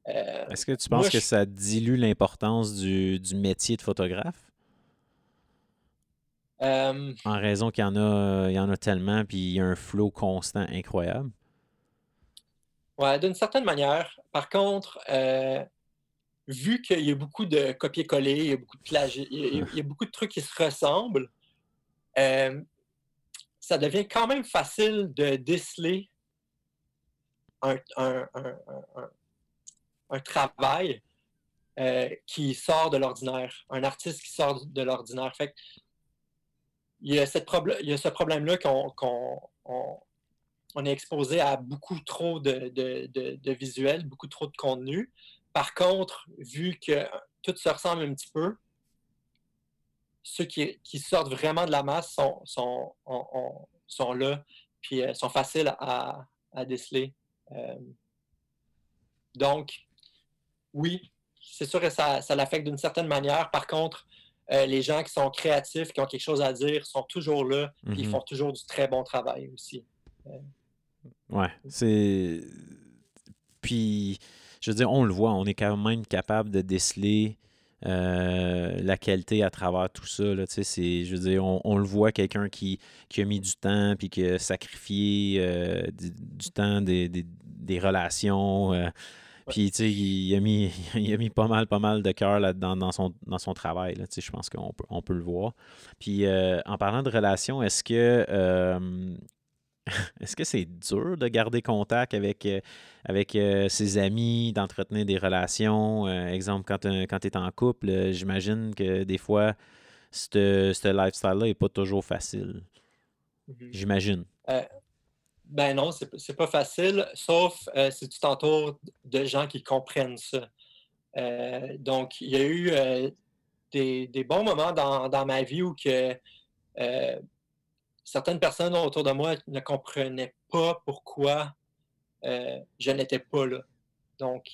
Euh, Est-ce que tu penses que ça dilue l'importance du, métier de photographe? Euh, en raison qu'il y en a, il y en a tellement, puis il y a un flow constant incroyable. Oui, d'une certaine manière. Par contre, euh, vu qu'il y a beaucoup de copier-coller, il y a beaucoup de plagiat, il, y a beaucoup de trucs qui se ressemblent, ça devient quand même facile de déceler un, travail euh, qui sort de l'ordinaire, un artiste qui sort de l'ordinaire. Fait il y a, ce problème-là qu'on on, est exposé à beaucoup trop de, visuels, beaucoup trop de contenu. Par contre, vu que tout se ressemble un petit peu, ceux qui, sortent vraiment de la masse sont là, puis euh, sont faciles à, déceler. Euh, donc, oui, c'est sûr que ça, l'affecte d'une certaine manière. Par contre, euh, les gens qui sont créatifs, qui ont quelque chose à dire, sont toujours là, puis ils mm-hmm. font toujours du très bon travail aussi. Ouais, c'est. Puis, je veux dire, on le voit, on est quand même capable de déceler euh, la qualité à travers tout ça. Là, je veux dire, on, le voit, quelqu'un qui, qui, a mis du temps puis qui a sacrifié euh, du, temps des, des, relations. Euh, puis, tu sais, il, a mis, il a mis pas mal, pas mal de cœur là-dedans dans son, dans son travail. Là, je pense qu'on peut, on peut le voir. Puis, en parlant de relations, est-ce que Est-ce que c'est dur de garder contact avec, euh, avec euh, ses amis, d'entretenir des relations? Euh, exemple, quand, quand tu es en couple, j'imagine que des fois, ce lifestyle-là n'est pas toujours facile. Mm-hmm. J'imagine. Ben non, c'est pas facile, sauf si tu t'entoures de gens qui comprennent ça. donc, il y a eu des, des, bons moments dans, ma vie où certaines personnes autour de moi ne comprenaient pas pourquoi je n'étais pas là. Donc,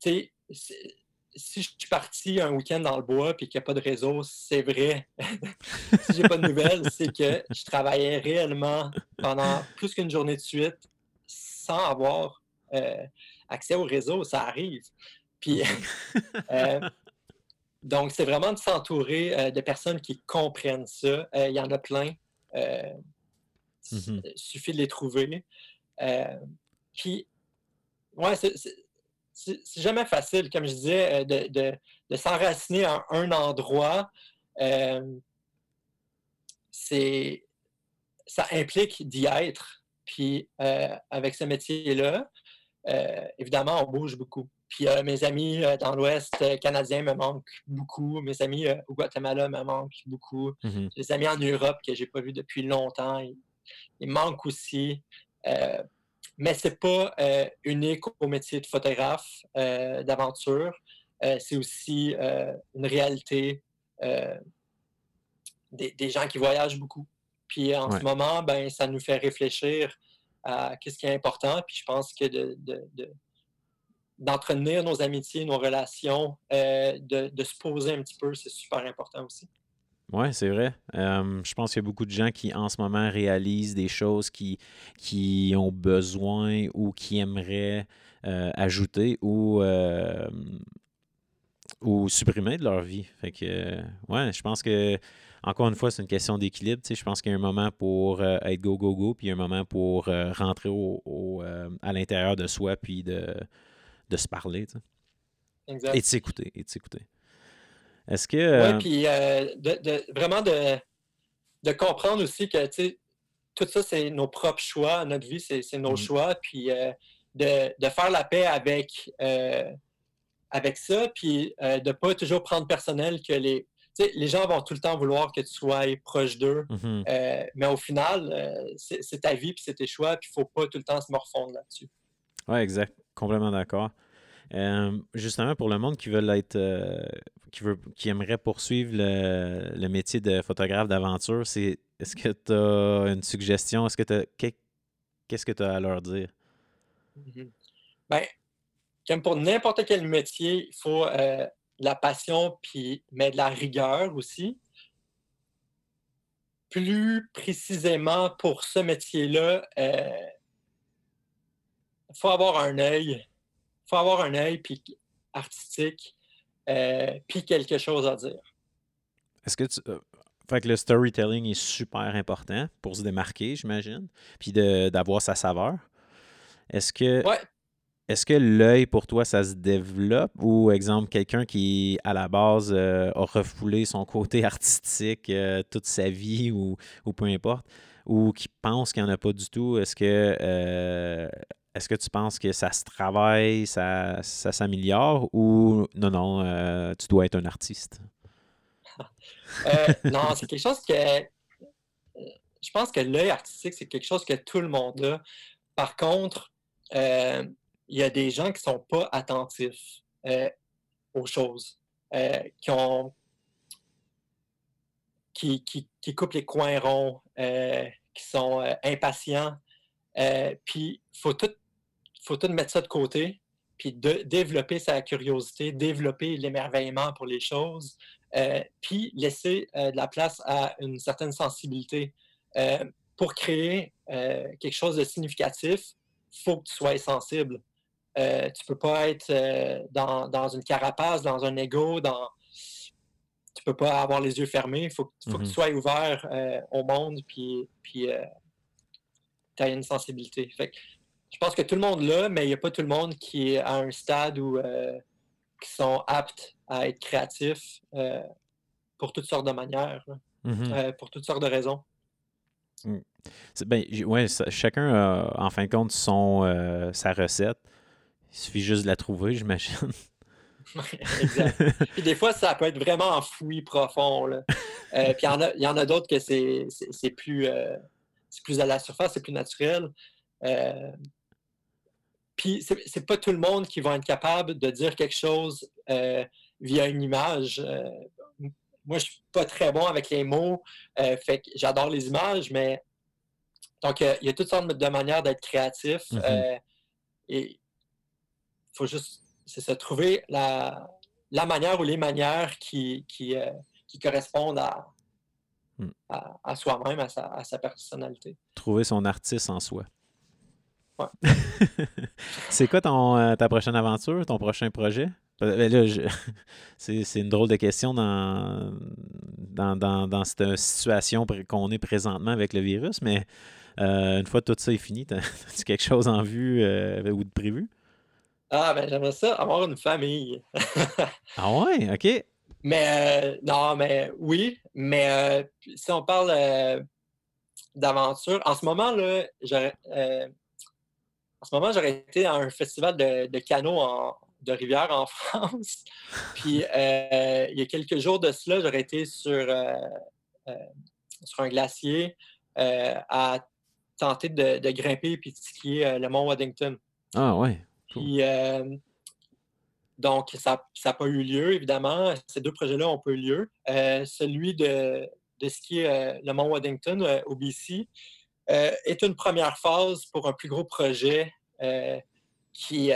tu sais, si je suis parti un week-end dans le bois et qu'il n'y a pas de réseau, c'est vrai. si j'ai pas de nouvelles, c'est que je travaillais réellement pendant plus qu'une journée de suite sans avoir euh, accès au réseau. Ça arrive. Puis, euh, donc, c'est vraiment de s'entourer euh, de personnes qui comprennent ça. Il y en a plein. Il mm-hmm. suffit de les trouver. puis, ouais, c'est c'est jamais facile, comme je disais, euh, de, s'enraciner à un endroit. Euh, c'est ça implique d'y être. Puis euh, avec ce métier-là, évidemment, on bouge beaucoup. Puis mes amis dans l'Ouest canadien me manquent beaucoup. Mes amis au Guatemala me manquent beaucoup. Mm-hmm. Les amis en Europe que j'ai pas vus depuis longtemps, ils, ils manquent aussi mais ce n'est pas euh, unique au métier de photographe euh, d'aventure. Euh, c'est aussi une réalité des, gens qui voyagent beaucoup. Puis en ce moment, ben, ça nous fait réfléchir à ce qui est important. Puis je pense que d'entretenir nos amitiés, nos relations, de, de, se poser un petit peu, c'est super important aussi. Oui, c'est vrai. je pense qu'il y a beaucoup de gens qui, en ce moment, réalisent des choses qui, qui ont besoin ou qui aimeraient euh, ajouter ou, ou supprimer de leur vie. Fait que, ouais, je pense que, encore une fois, c'est une question d'équilibre. Je pense qu'il y a un moment pour euh, être go, go, go, puis il y a un moment pour euh, rentrer au, à l'intérieur de soi, puis de, de se parler. Exact. Et de s'écouter. Et de s'écouter. Est-ce que. Oui, euh, puis euh, de, vraiment de, de, comprendre aussi que tout ça, c'est nos propres choix. Notre vie, c'est nos mm-hmm. choix. Puis euh, de, faire la paix avec, avec ça, puis de ne pas toujours prendre personnel que les. les gens vont tout le temps vouloir que tu sois proche d'eux, mm-hmm. mais au final, c'est ta vie, puis c'est tes choix, puis il ne faut pas tout le temps se morfondre là-dessus. Oui, exact. Complètement d'accord. Justement, pour le monde qui veut être, qui, veut, qui aimerait poursuivre le, métier de photographe d'aventure, c'est est-ce que tu as une suggestion? Est-ce que tu qu'est-ce que tu as à leur dire? Mm-hmm. Ben, comme pour n'importe quel métier, il faut euh, de la passion, puis, mais de la rigueur aussi. Plus précisément pour ce métier-là, il euh, faut avoir un œil. Faut avoir un œil artistique euh, puis quelque chose à dire. Est-ce que tu. Euh, fait que le storytelling est super important pour se démarquer, j'imagine, puis d'avoir sa saveur. Est-ce que. Ouais. Est-ce que l'œil pour toi, ça se développe? Ou, exemple, quelqu'un qui, à la base, euh, a refoulé son côté artistique toute sa vie ou, ou, peu importe, ou qui pense qu'il n'y en a pas du tout, est-ce que est-ce que tu penses que ça se travaille, ça, ça s'améliore ou non, non, euh, tu dois être un artiste? Euh, non, c'est quelque chose que. Euh, je pense que l'œil artistique, c'est quelque chose que tout le monde a. Par contre, il y a des gens qui ne sont pas attentifs aux choses, qui ont. Qui, qui, qui, coupent les coins ronds, qui sont impatients. puis, il faut tout faut tout mettre ça de côté, puis de, développer sa curiosité, développer l'émerveillement pour les choses, euh, puis laisser euh, de la place à une certaine sensibilité. Euh, pour créer quelque chose de significatif, il faut que tu sois sensible. tu ne peux pas être dans, dans, une carapace, dans un ego, dans... tu ne peux pas avoir les yeux fermés. Il faut, faut que tu mm-hmm. sois ouvert au monde, puis, puis tu as une sensibilité. Fait je pense que tout le monde l'a, mais il n'y a pas tout le monde qui est à un stade où euh, qui sont aptes à être créatifs euh, pour toutes sortes de manières, mm-hmm. euh, pour toutes sortes de raisons. Mm. Ben, ouais, chacun a en fin de compte son, sa recette. Il suffit juste de la trouver, j'imagine. exact. Puis des fois, ça peut être vraiment enfoui profond. Là. puis il y en a, a d'autres que c'est plus, plus à la surface, c'est plus naturel. Puis c'est pas tout le monde qui va être capable de dire quelque chose euh, via une image. Euh, moi, je suis pas très bon avec les mots, euh, fait que j'adore les images, mais donc, il y a toutes sortes de manières d'être créatif. Mhm. et il faut juste, c'est ça, trouver la, la manière ou les manières qui, qui, qui correspondent à, à, soi-même, à sa, personnalité. Trouver son artiste en soi. Ouais. c'est quoi ton, euh, ta prochaine aventure, ton prochain projet? Euh, ben là, c'est, une drôle de question dans, dans, dans, cette situation qu'on est présentement avec le virus, mais euh, une fois tout ça est fini, as-tu quelque chose en vue ou de prévu? Ah, ben j'aimerais ça, avoir une famille. ah ouais, ok. Mais euh, non, mais oui, mais euh, si on parle euh, d'aventure, en ce moment, là, j'aurais, en ce moment, j'aurais été à un festival de, de canot de rivière en France. Puis il y a quelques jours de cela, j'aurais été sur, sur un glacier à tenter de, grimper puis de skier le mont Waddington. Ah ouais. Puis donc, ça n'a pas eu lieu, évidemment. Ces deux projets-là ont pas eu lieu. Euh, celui de, de skier euh, le Mont Waddington euh, au BC est une première phase pour un plus gros projet qui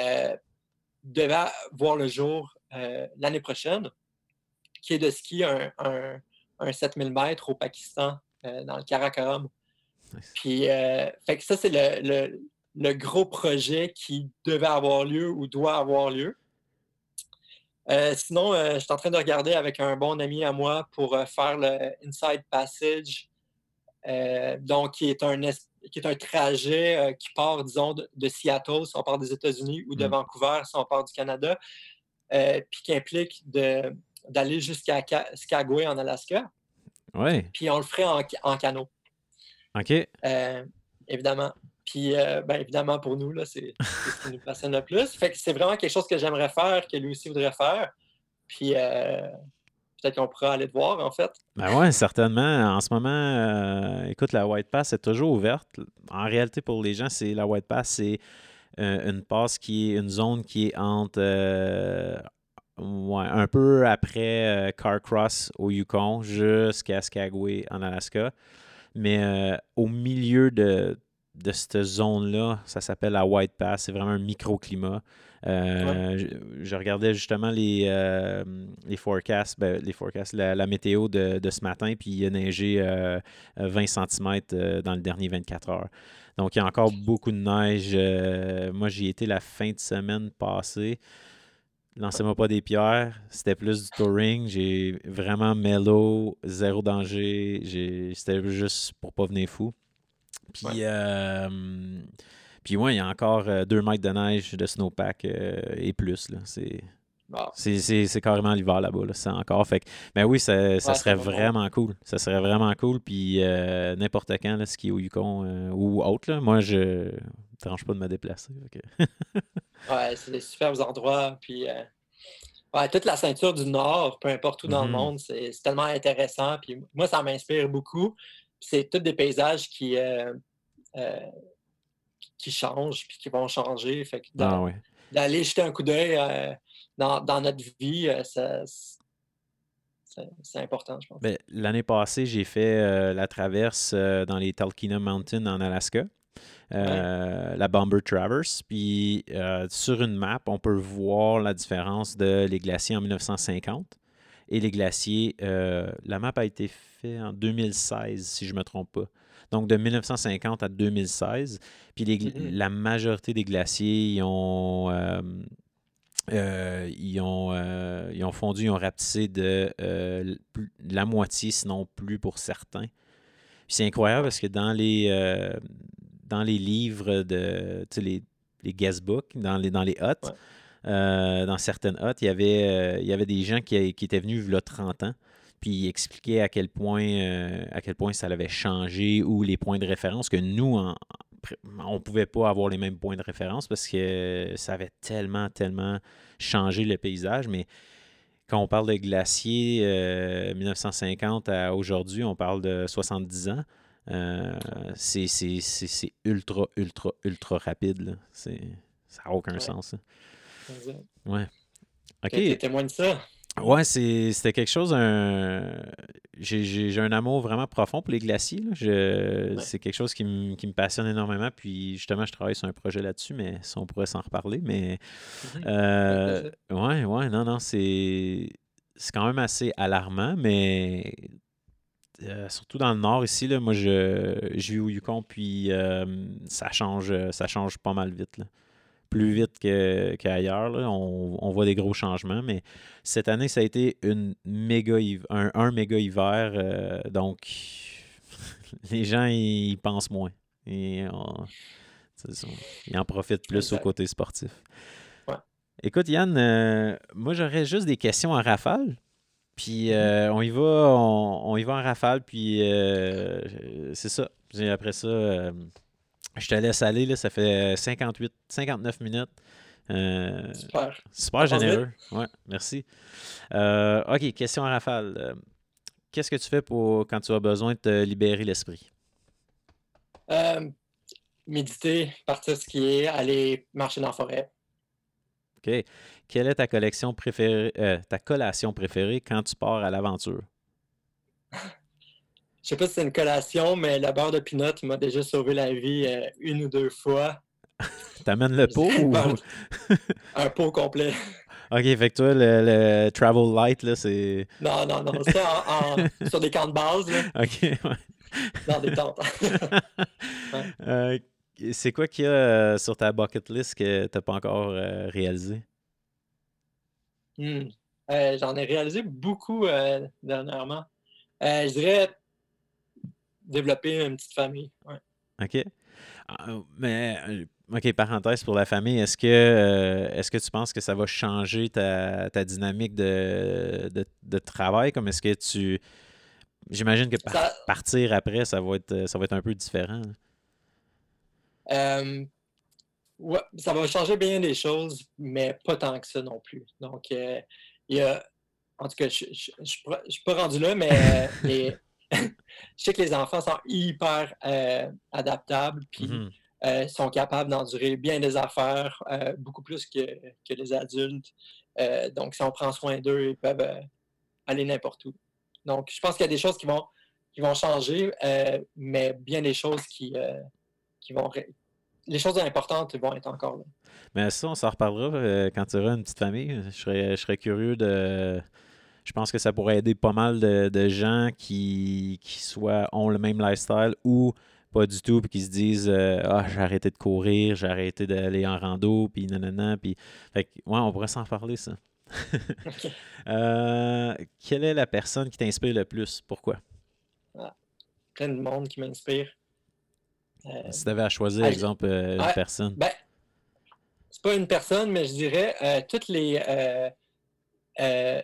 devait voir le jour l'année prochaine, qui est de skier un, un, 7000 mètres au Pakistan, dans le Karakoram. Puis, fait que ça, c'est le, le, gros projet qui devait avoir lieu ou doit avoir lieu. Euh, sinon, euh, je suis en train de regarder avec un bon ami à moi pour euh, faire le Inside Passage, donc qui est un, qui est un trajet qui part, disons, de, Seattle, si on part des États-Unis, ou de mm. Vancouver, si on part du Canada, puis qui implique d'aller jusqu'à Skagway en Alaska. Oui. Puis on le ferait en, en canot. OK. évidemment. Puis, euh, ben, évidemment, pour nous, c'est ce qui nous passionne le plus. Fait que c'est vraiment quelque chose que j'aimerais faire, que lui aussi voudrait faire. Puis, euh, peut-être qu'on pourra aller te voir, en fait. Ben oui, certainement. En ce moment, euh, écoute, la White Pass est toujours ouverte. En réalité, pour les gens, c'est la White Pass, c'est une passe qui est une zone qui est entre ouais, un peu après Carcross au Yukon jusqu'à Skagway en Alaska. Mais au milieu de de cette zone-là. Ça s'appelle la White Pass. C'est vraiment un microclimat. Euh, je, regardais justement les, euh, les forecasts, ben, les forecasts la, météo de, ce matin, puis il a neigé 20 euh, cm dans le dernier 24 heures. Donc, il y a encore beaucoup de neige. moi, j'y étais la fin de semaine passée. Lancez-moi pas des pierres. C'était plus du touring. J'ai vraiment mellow, zéro danger. C'était juste pour pas venir fou. Puis, puis ouais, il y a encore euh, deux mètres de neige de snowpack euh, et plus. C'est, c'est, carrément l'hiver là-bas. Là. C'est encore. Fait mais oui, ça, serait vraiment cool. Ça serait vraiment cool. Puis n'importe quand, là, ski au Yukon ou autre. Là, moi, je ne tranche pas de me déplacer. ouais, c'est des superbes endroits. Puis. Ouais, toute la ceinture du Nord, peu importe où dans le mm-hmm. monde, c'est, tellement intéressant. Puis moi, ça m'inspire beaucoup c'est tous des paysages qui, euh, euh, qui changent puis qui vont changer. Fait ah d'aller jeter un coup d'œil euh, dans, notre vie, c'est important, je pense. Ben, l'année passée, j'ai fait la traverse dans les Talkeetna Mountains en Alaska. la Bomber Traverse. Puis sur une map, on peut voir la différence de les glaciers en 1950 et les glaciers. la map a été faite en 2016, si je ne me trompe pas. Donc, de 1950 à 2016. Puis la majorité des glaciers, ils ont, euh, euh, ils, ont, euh, ils ont fondu, ils ont rapetissé de la moitié, sinon plus pour certains. c'est incroyable parce que dans les, dans les livres de les, les guestbooks, dans les, dans les huts, dans certaines huts, il y avait, il y avait des gens qui, qui étaient venus il y a 30 ans puis expliquer à quel point euh, à quel point ça avait changé ou les points de référence que nous on on pouvait pas avoir les mêmes points de référence parce que ça avait tellement tellement changé le paysage. Mais quand on parle de glacier 1950 euh, à aujourd'hui on parle de 70 ans euh, c'est ultra ultra ultra rapide ça n'a aucun sens ouais. Ok. Témoin de ça Ouais, c'était quelque chose. Un... J'ai un amour vraiment profond pour les glaciers. Je... C'est quelque chose qui, me passionne énormément. Puis justement, je travaille sur un projet là-dessus, mais ça, on pourrait s'en reparler. Mais mhm. euh... ouais, ouais, non, non, c'est quand même assez alarmant, mais euh, surtout dans le nord ici, là, moi je, je vis au Yukon, puis euh, ça change ça change pas mal vite. Là plus vite qu'ailleurs. on, voit des gros changements, mais cette année, ça a été une méga un, un méga hiver. Euh, donc, les gens, ils pensent moins. Et ils en profitent plus au côté sportif. Écoute, Yann, euh, moi, j'aurais juste des questions en rafale. Puis mm-hmm. euh, on y va, on, y va en rafale, puis c'est ça. Après ça, je te laisse aller, là, ça fait 58, 59 minutes. Euh, super. Super généreux. Ouais, merci. Euh, OK, question à rafale. Euh, qu'est-ce que tu fais pour quand tu as besoin de te libérer l'esprit? méditer, partir skier, aller marcher dans la forêt. OK. Quelle est ta collection préférée, ta collation préférée quand tu pars à l'aventure? Je sais pas si c'est une collation, mais la barre de pinot m'a déjà sauvé la vie euh, une ou deux fois. T'amènes le pot ou... un pot complet. OK, fait que toi, le, Travel Light, là, c'est... Non, non, non, c'est en, sur des camps de base, là. OK, ouais. Dans des tentes. Euh, c'est quoi qu'il y a euh, sur ta bucket list que t'as pas encore réalisé? Hmm. J'en ai réalisé beaucoup dernièrement. je dirais développer une petite famille. OK. Ah, mais, euh, OK, parenthèse pour la famille, est-ce que, euh, est-ce que tu penses que ça va changer ta, dynamique de, de, travail? Comme est-ce que tu. J'imagine que partir après, ça va être, ça va être un peu différent. Euh, ouais, ça va changer bien des choses, mais pas tant que ça non plus. Donc, il y a. En tout cas, je ne suis pas rendu là, mais les, je sais que les enfants sont hyper euh, adaptables, puis mhm. euh, sont capables d'endurer bien des affaires, euh, beaucoup plus que, les adultes. donc, si on prend soin d'eux, ils peuvent aller n'importe où. Donc, je pense qu'il y a des choses qui vont, qui vont changer, mais bien des choses qui, qui vont... Les choses importantes vont être encore là. Mais ça, on s'en reparlera quand tu auras une petite famille. je serais curieux de je pense que ça pourrait aider pas mal de, gens qui, qui soit, ont le même lifestyle ou pas du tout, puis qui se disent euh, Ah, j'ai arrêté de courir, j'ai arrêté d'aller en rando, puis nanana. Puis... Fait que, ouais, on pourrait s'en parler, ça. Euh, quelle est la personne qui t'inspire le plus? Pourquoi? Ah, plein de monde qui m'inspire. Euh, si tu avais à choisir, par exemple, une personne. Ben, c'est pas une personne, mais je dirais toutes les,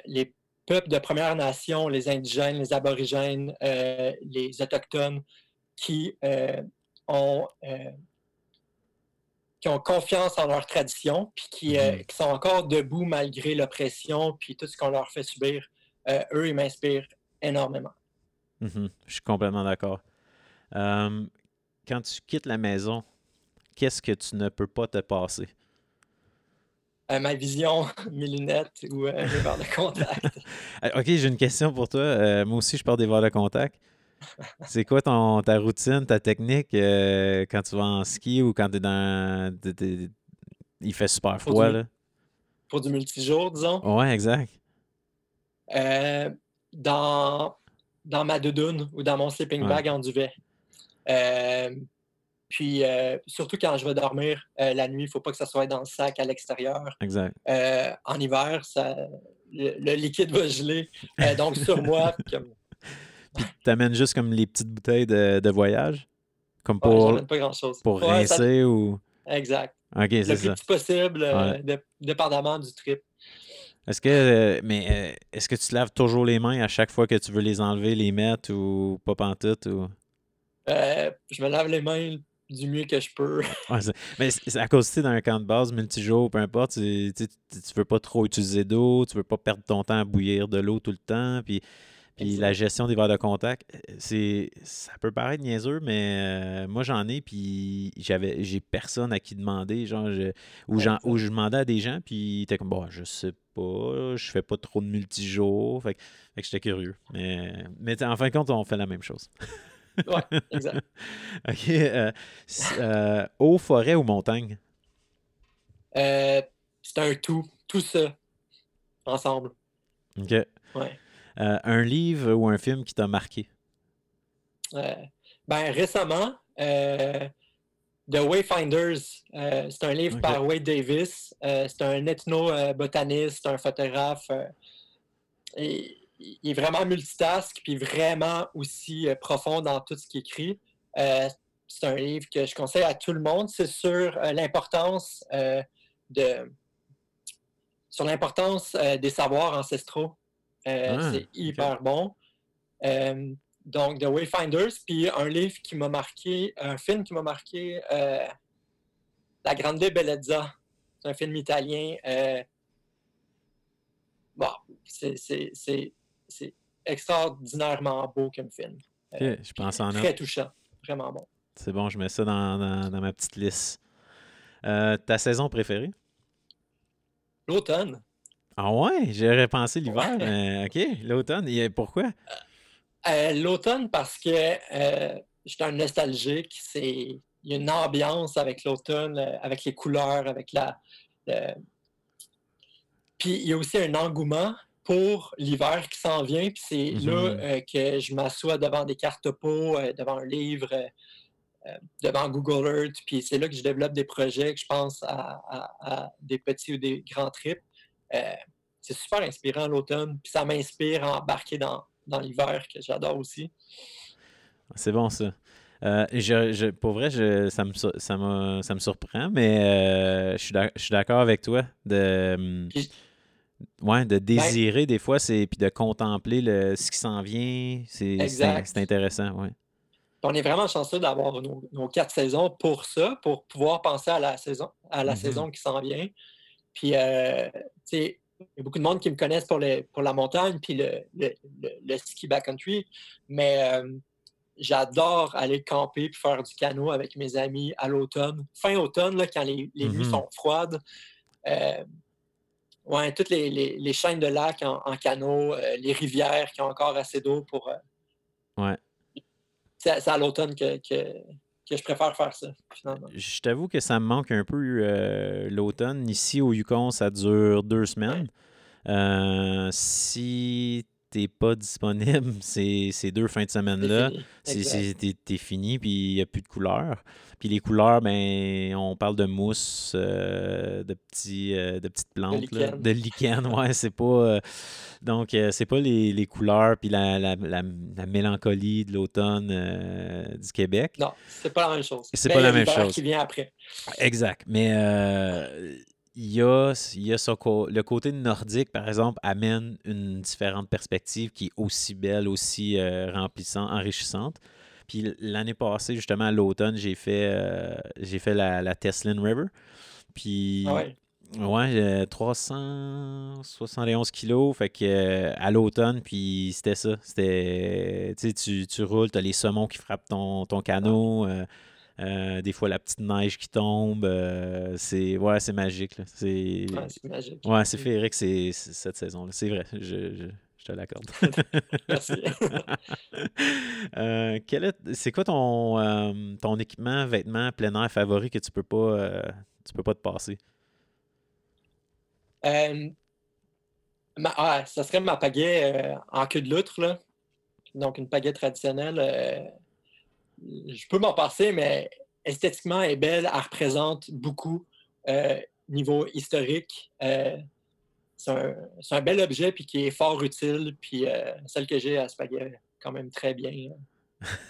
les peuples de Première Nation, les indigènes, les aborigènes, euh, les autochtones, qui, euh, ont, euh, qui ont confiance en leur tradition, puis qui, mhm. qui sont encore debout malgré l'oppression, puis tout ce qu'on leur fait subir. eux, ils m'inspirent énormément. Mhm. Je suis complètement d'accord. quand tu quittes la maison, qu'est-ce que tu ne peux pas te passer? Ma vision, mes lunettes ou euh, mes verres de contact. Euh, OK, j'ai une question pour toi. Euh, moi aussi, je porte des verres de contact. C'est quoi ton, ta routine, ta technique quand tu vas en ski ou quand tu es dans. il fait super froid, là? Pour du multijour, disons? Ouais, exact. dans, dans ma doudoune ou dans mon sleeping bag en duvet. Puis euh, surtout quand je vais dormir euh, la nuit, il ne faut pas que ça soit dans le sac à l'extérieur. Exact. Euh, en hiver, ça, le, liquide va geler. donc sur moi. Comme... Puis tu amènes juste comme les petites bouteilles de, voyage? Comme pour, pas grand chose. Pour rincer ou? Exact. OK, c'est ça. Le plus petit possible, dépendamment du trip. Est-ce que mais est-ce que tu te laves toujours les mains à chaque fois que tu veux les enlever, les mettre ou pas pantoute ou? Je me lave les mains du mieux que je peux. mais c'est à cause que dans un camp de base, multijour, peu importe, tu, tu, veux pas trop utiliser d'eau, tu veux pas perdre ton temps à bouillir de l'eau tout le temps. Puis Puis la gestion des verres de contact, euh, c'est ça peut paraître niaiseux, mais euh, moi j'en ai, puis j'avais j'ai personne à qui demander, genre ou, ou je demandais à des gens, puis t'es comme bon, je sais pas, je fais pas trop de multijours, fait, fait que j'étais curieux. Mais, mais en fin de compte, on fait la même chose. ouais, exact. OK. Euh, eau, forêt ou montagne? c'est un tout, tout ça, ensemble. OK. Ouais. Euh, un livre ou un film qui t'a marqué? Euh, ben, récemment, euh, The Wayfinders, c'est un livre par Wade Davis. c'est un ethno-botaniste, un photographe. Et, il est vraiment multitask, puis vraiment aussi profond dans tout ce qu'il écrit. c'est un livre que je conseille à tout le monde. C'est sur l'importance de sur l'importance des savoirs ancestraux euh, ah, c'est hyper bon. Euh, donc, The Wayfinders, puis un livre qui m'a marqué, un film qui m'a marqué, euh, La Grande Bellezza. C'est un film italien. bon, c'est extraordinairement beau comme film. je pense en Très touchant, vraiment bon. C'est bon, je mets ça dans, dans ma petite liste. ta saison préférée? L'automne. Ah ouais, j'aurais pensé l'hiver, mais OK, l'automne. Et pourquoi? Euh, l'automne, parce que euh, j'étais un nostalgique. C'est... Il y a une ambiance avec l'automne, euh, avec les couleurs, avec la. Puis il y a aussi un engouement pour l'hiver qui s'en vient. Puis c'est là mm-hmm. que je m'assois devant des cartes peau, devant un livre, devant Google Earth. Puis c'est là que je développe des projets que je pense à des petits ou des grands trips. Euh, c'est super inspirant l'automne. Puis ça m'inspire à embarquer dans, l'hiver, que j'adore aussi. C'est bon, ça. Euh, je, pour vrai, ça, me, ça, me, surprend, mais euh, je suis d'accord avec toi de, ouais, de ben désirer des fois, c'est puis de contempler le, ce qui s'en vient. C'est intéressant. Ouais. On est vraiment chanceux d'avoir nos, quatre saisons pour ça, pour pouvoir penser à la saison, à la mm-hmm. saison qui s'en vient. Puis, euh, il y a beaucoup de monde qui me connaissent pour, pour la montagne puis le, le, ski backcountry, mais euh, j'adore aller camper puis faire du canot avec mes amis à l'automne. Fin automne, là, quand les, nuits mm-hmm. sont froides. Euh, ouais, toutes les, chaînes de lacs en, canot, les rivières qui ont encore assez d'eau pour. ouais. C'est à l'automne que, que je préfère faire ça, finalement. Je t'avoue que ça me manque un peu euh, l'automne. Ici, au Yukon, ça dure deux semaines. Euh, si t'es pas disponible ces, ces deux fins de semaine-là, t'es fini, puis il n'y a plus de couleurs. Puis les couleurs, ben, on parle de mousse, euh, de, petits, de petites plantes, de lichen. ouais, c'est pas. Donc, euh, c'est pas les, couleurs puis la, mélancolie de l'automne euh, du Québec. Non, c'est pas la même chose. C'est pas la même chose. qui vient après. Exact. Mais euh, il y a, y a le côté nordique, par exemple, amène une différente perspective qui est aussi belle, aussi remplissante, enrichissante. Puis l'année passée, justement, à l'automne, j'ai fait, j'ai fait la, la Teslin River. Puis ah Ouais, 371 kilos, fait que euh, à l'automne, puis c'était ça. C'était, tu, tu roules, t'as les saumons qui frappent ton, ton canot, euh, euh, des fois la petite neige qui tombe. c'est, ouais, c'est magique. C'est, magique. Ouais, c'est féerique c'est, cette saison-là. C'est vrai, je, je, te l'accorde. Merci. c'est quoi ton, ton équipement, vêtements, plein air favori que tu peux pas, tu peux pas te passer? Euh, ah, ça serait ma pagaie euh, en queue de loutre, là. donc une pagaie traditionnelle. Euh, je peux m'en passer, mais esthétiquement, elle est belle, elle représente beaucoup niveau historique. c'est un, bel objet puis qui est fort utile. Puis celle que j'ai à ce pagaie, quand même très bien.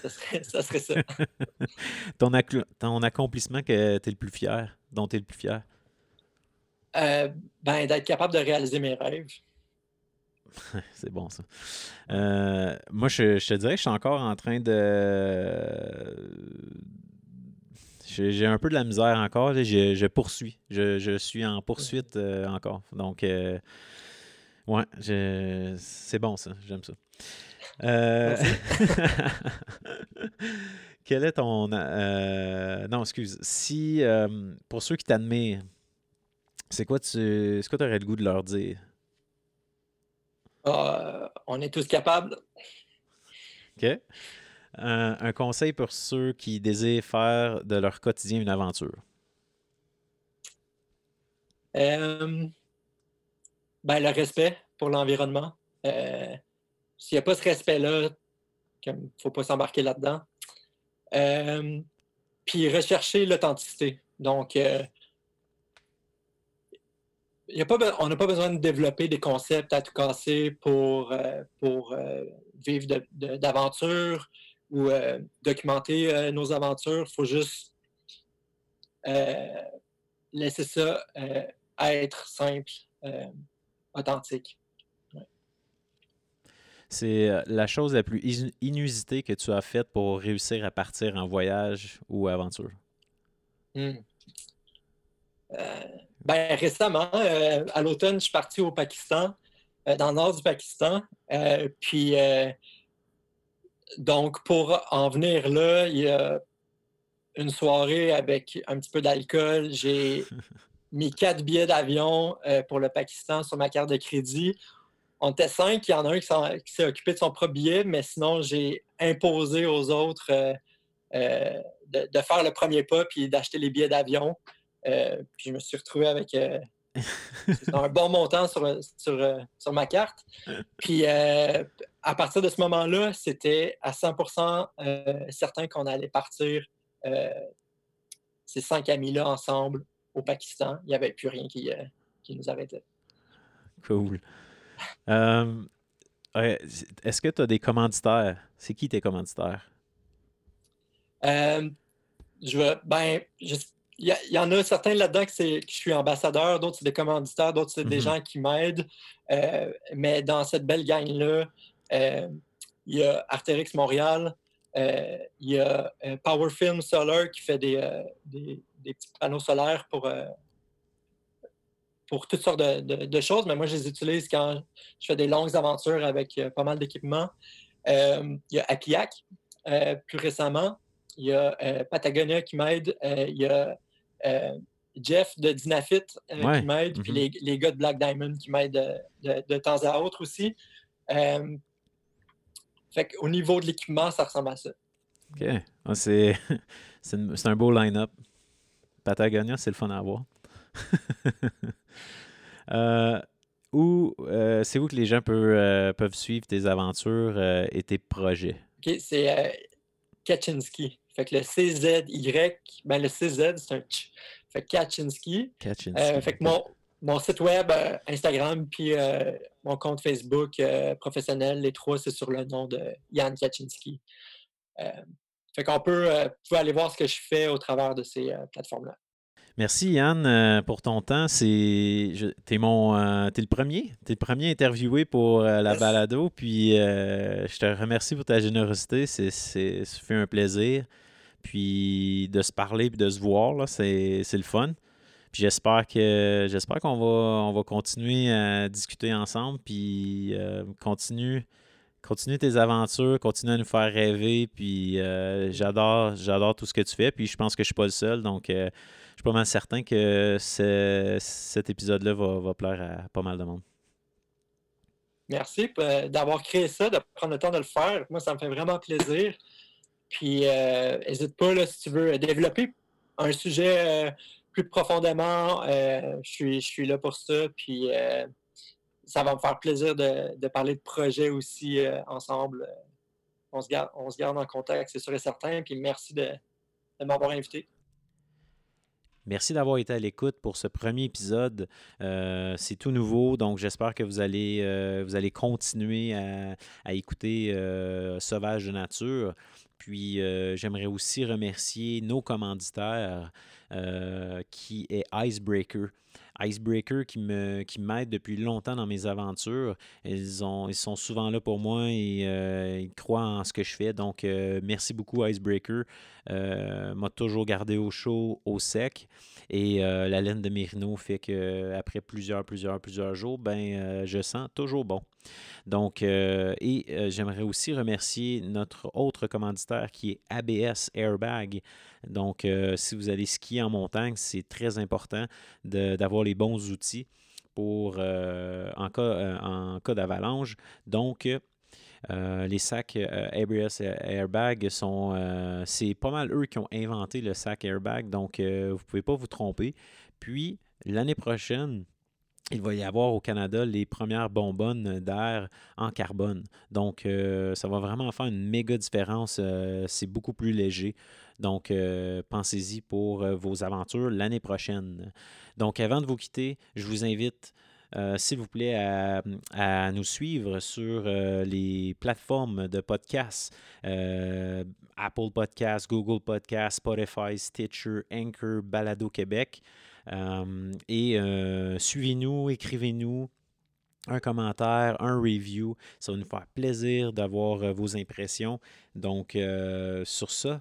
Ça serait ça. ton, ton accomplissement que tu es le plus fier, dont tu es le plus fier? Euh, ben, d'être capable de réaliser mes rêves. c'est bon ça. Euh, moi, je, te dirais que je suis encore en train de. J'ai un peu de la misère encore. Je, je poursuis. Je, suis en poursuite euh, encore. Donc, ouais, c'est bon ça. J'aime ça. Euh, quel est ton. non, excuse. Si, pour ceux qui t'admirent, c'est quoi tu quoi aurais le goût de leur dire? Ah, on est tous capables. OK. un conseil pour ceux qui désirent faire de leur quotidien une aventure? Euh, ben, le respect pour l'environnement. Euh, s'il n'y a pas ce respect-là, il ne faut pas s'embarquer là-dedans. Euh, puis rechercher l'authenticité. Donc, y a pas, on n'a pas besoin de développer des concepts à tout casser pour, pour vivre d'aventures ou documenter nos aventures. Il faut juste laisser ça être simple, euh, authentique. C'est euh, la chose la plus inusitée que tu as faite pour réussir à partir en voyage ou aventure? Hmm. Euh, ben, récemment, à l'automne, je suis parti au Pakistan, dans le nord du Pakistan. puis, donc, pour en venir là, il y a une soirée avec un petit peu d'alcool. J'ai mis quatre billets d'avion euh, pour le Pakistan sur ma carte de crédit. On était cinq, il y en a un qui s'est occupé de son propre billet, mais sinon, j'ai imposé aux autres euh, euh, de, faire le premier pas puis d'acheter les billets d'avion. Puis je me suis retrouvé avec un bon montant sur, sur, ma carte. Puis à partir de ce moment-là, c'était à 100% certain qu'on allait partir ces cinq amis-là ensemble au Pakistan. Il n'y avait plus rien qui, euh, qui nous arrêtait. Cool. Euh, est-ce que tu as des commanditaires? C'est qui tes commanditaires? Euh, je ben, il y, en a certains là-dedans que, que je suis ambassadeur, d'autres c'est des commanditaires, d'autres c'est des mm-hmm. gens qui m'aident. mais dans cette belle gang-là, il y a Arterix Montréal, il y a Power Film Solar qui fait des, des, des petits panneaux solaires pour, euh, pour toutes sortes de, choses, mais moi, je les utilise quand je fais des longues aventures avec euh, pas mal d'équipements. Euh, il y a Apiac, plus récemment. Il y a Patagonia qui m'aide. il y a Jeff de Dynafit qui m'aide. Puis mm-hmm. les, gars de Black Diamond qui m'aident de, temps à autre aussi. fait qu'au niveau de l'équipement, ça ressemble à ça. OK. Ah, c'est un beau line-up. Patagonia, c'est le fun à voir. euh, euh, c'est où que les gens peuvent, euh, peuvent suivre tes aventures euh, et tes projets? OK, c'est Kaczynski. Fait que le CZY, ben le CZ, c'est un ch. Fait que Kaczynski. Kaczynski. fait que mon, mon site web, Instagram, puis mon compte Facebook professionnel, les trois, c'est sur le nom de Yann Kaczynski. Fait qu'on peut, euh, aller voir ce que je fais au travers de ces euh, plateformes-là. Merci Yann euh, pour ton temps. C'est t'es mon es le premier, es le premier interviewé pour la balado. Puis je te remercie pour ta générosité. C'est ça fait un plaisir. Puis de se parler et de se voir là, c'est le fun. Puis j'espère que j'espère qu'on va on va continuer à discuter ensemble. Puis continue continue tes aventures, continue à nous faire rêver. Puis euh, j'adore, j'adore tout ce que tu fais. Puis je pense que je suis pas le seul. Donc euh, je suis pas mal certain que cet épisode-là va, plaire à pas mal de monde. Merci euh, d'avoir créé ça, de prendre le temps de le faire. Moi, ça me fait vraiment plaisir. Puis n'hésite pas là, si tu veux développer un sujet plus profondément. je, suis, je suis là pour ça. Puis ça va me faire plaisir de, parler de projets aussi euh, ensemble. On se, garde, on se garde en contact, c'est sûr et certain. Puis merci de, m'avoir invité. Merci d'avoir été à l'écoute pour ce premier épisode. Euh, c'est tout nouveau, donc j'espère que vous allez, euh, vous allez continuer à écouter Sauvage de nature. Puis j'aimerais aussi remercier nos commanditaires qui est Icebreaker. Icebreaker qui me qui m'aide depuis longtemps dans mes aventures. Ils, ont, ils sont souvent là pour moi et ils croient en ce que je fais. Donc, merci beaucoup, Icebreaker. m'a toujours gardé au chaud, au sec. Et la laine de Mérino fait que après plusieurs, plusieurs, plusieurs jours, ben, je sens toujours bon. Donc, et j'aimerais aussi remercier notre autre commanditaire qui est ABS Airbag. Donc, euh, si vous allez skier en montagne, c'est très important d'avoir les bons outils pour euh, en cas, euh, cas d'avalanche. Donc, les sacs ABS Airbag sont. c'est pas mal eux qui ont inventé le sac airbag, donc vous ne pouvez pas vous tromper. Puis, l'année prochaine, il va y avoir au Canada les premières bonbonnes d'air en carbone. Donc, euh, ça va vraiment faire une méga différence. Euh, c'est beaucoup plus léger. Donc, euh, pensez-y pour vos aventures l'année prochaine. Donc, avant de vous quitter, je vous invite, s'il vous plaît, à, nous suivre sur les plateformes de podcasts. Apple Podcasts, Google Podcasts, Spotify, Stitcher, Anchor, Balado Québec. Euh, et euh, suivez-nous, écrivez-nous un commentaire, un review. Ça va nous faire plaisir d'avoir euh, vos impressions. Donc, sur ça,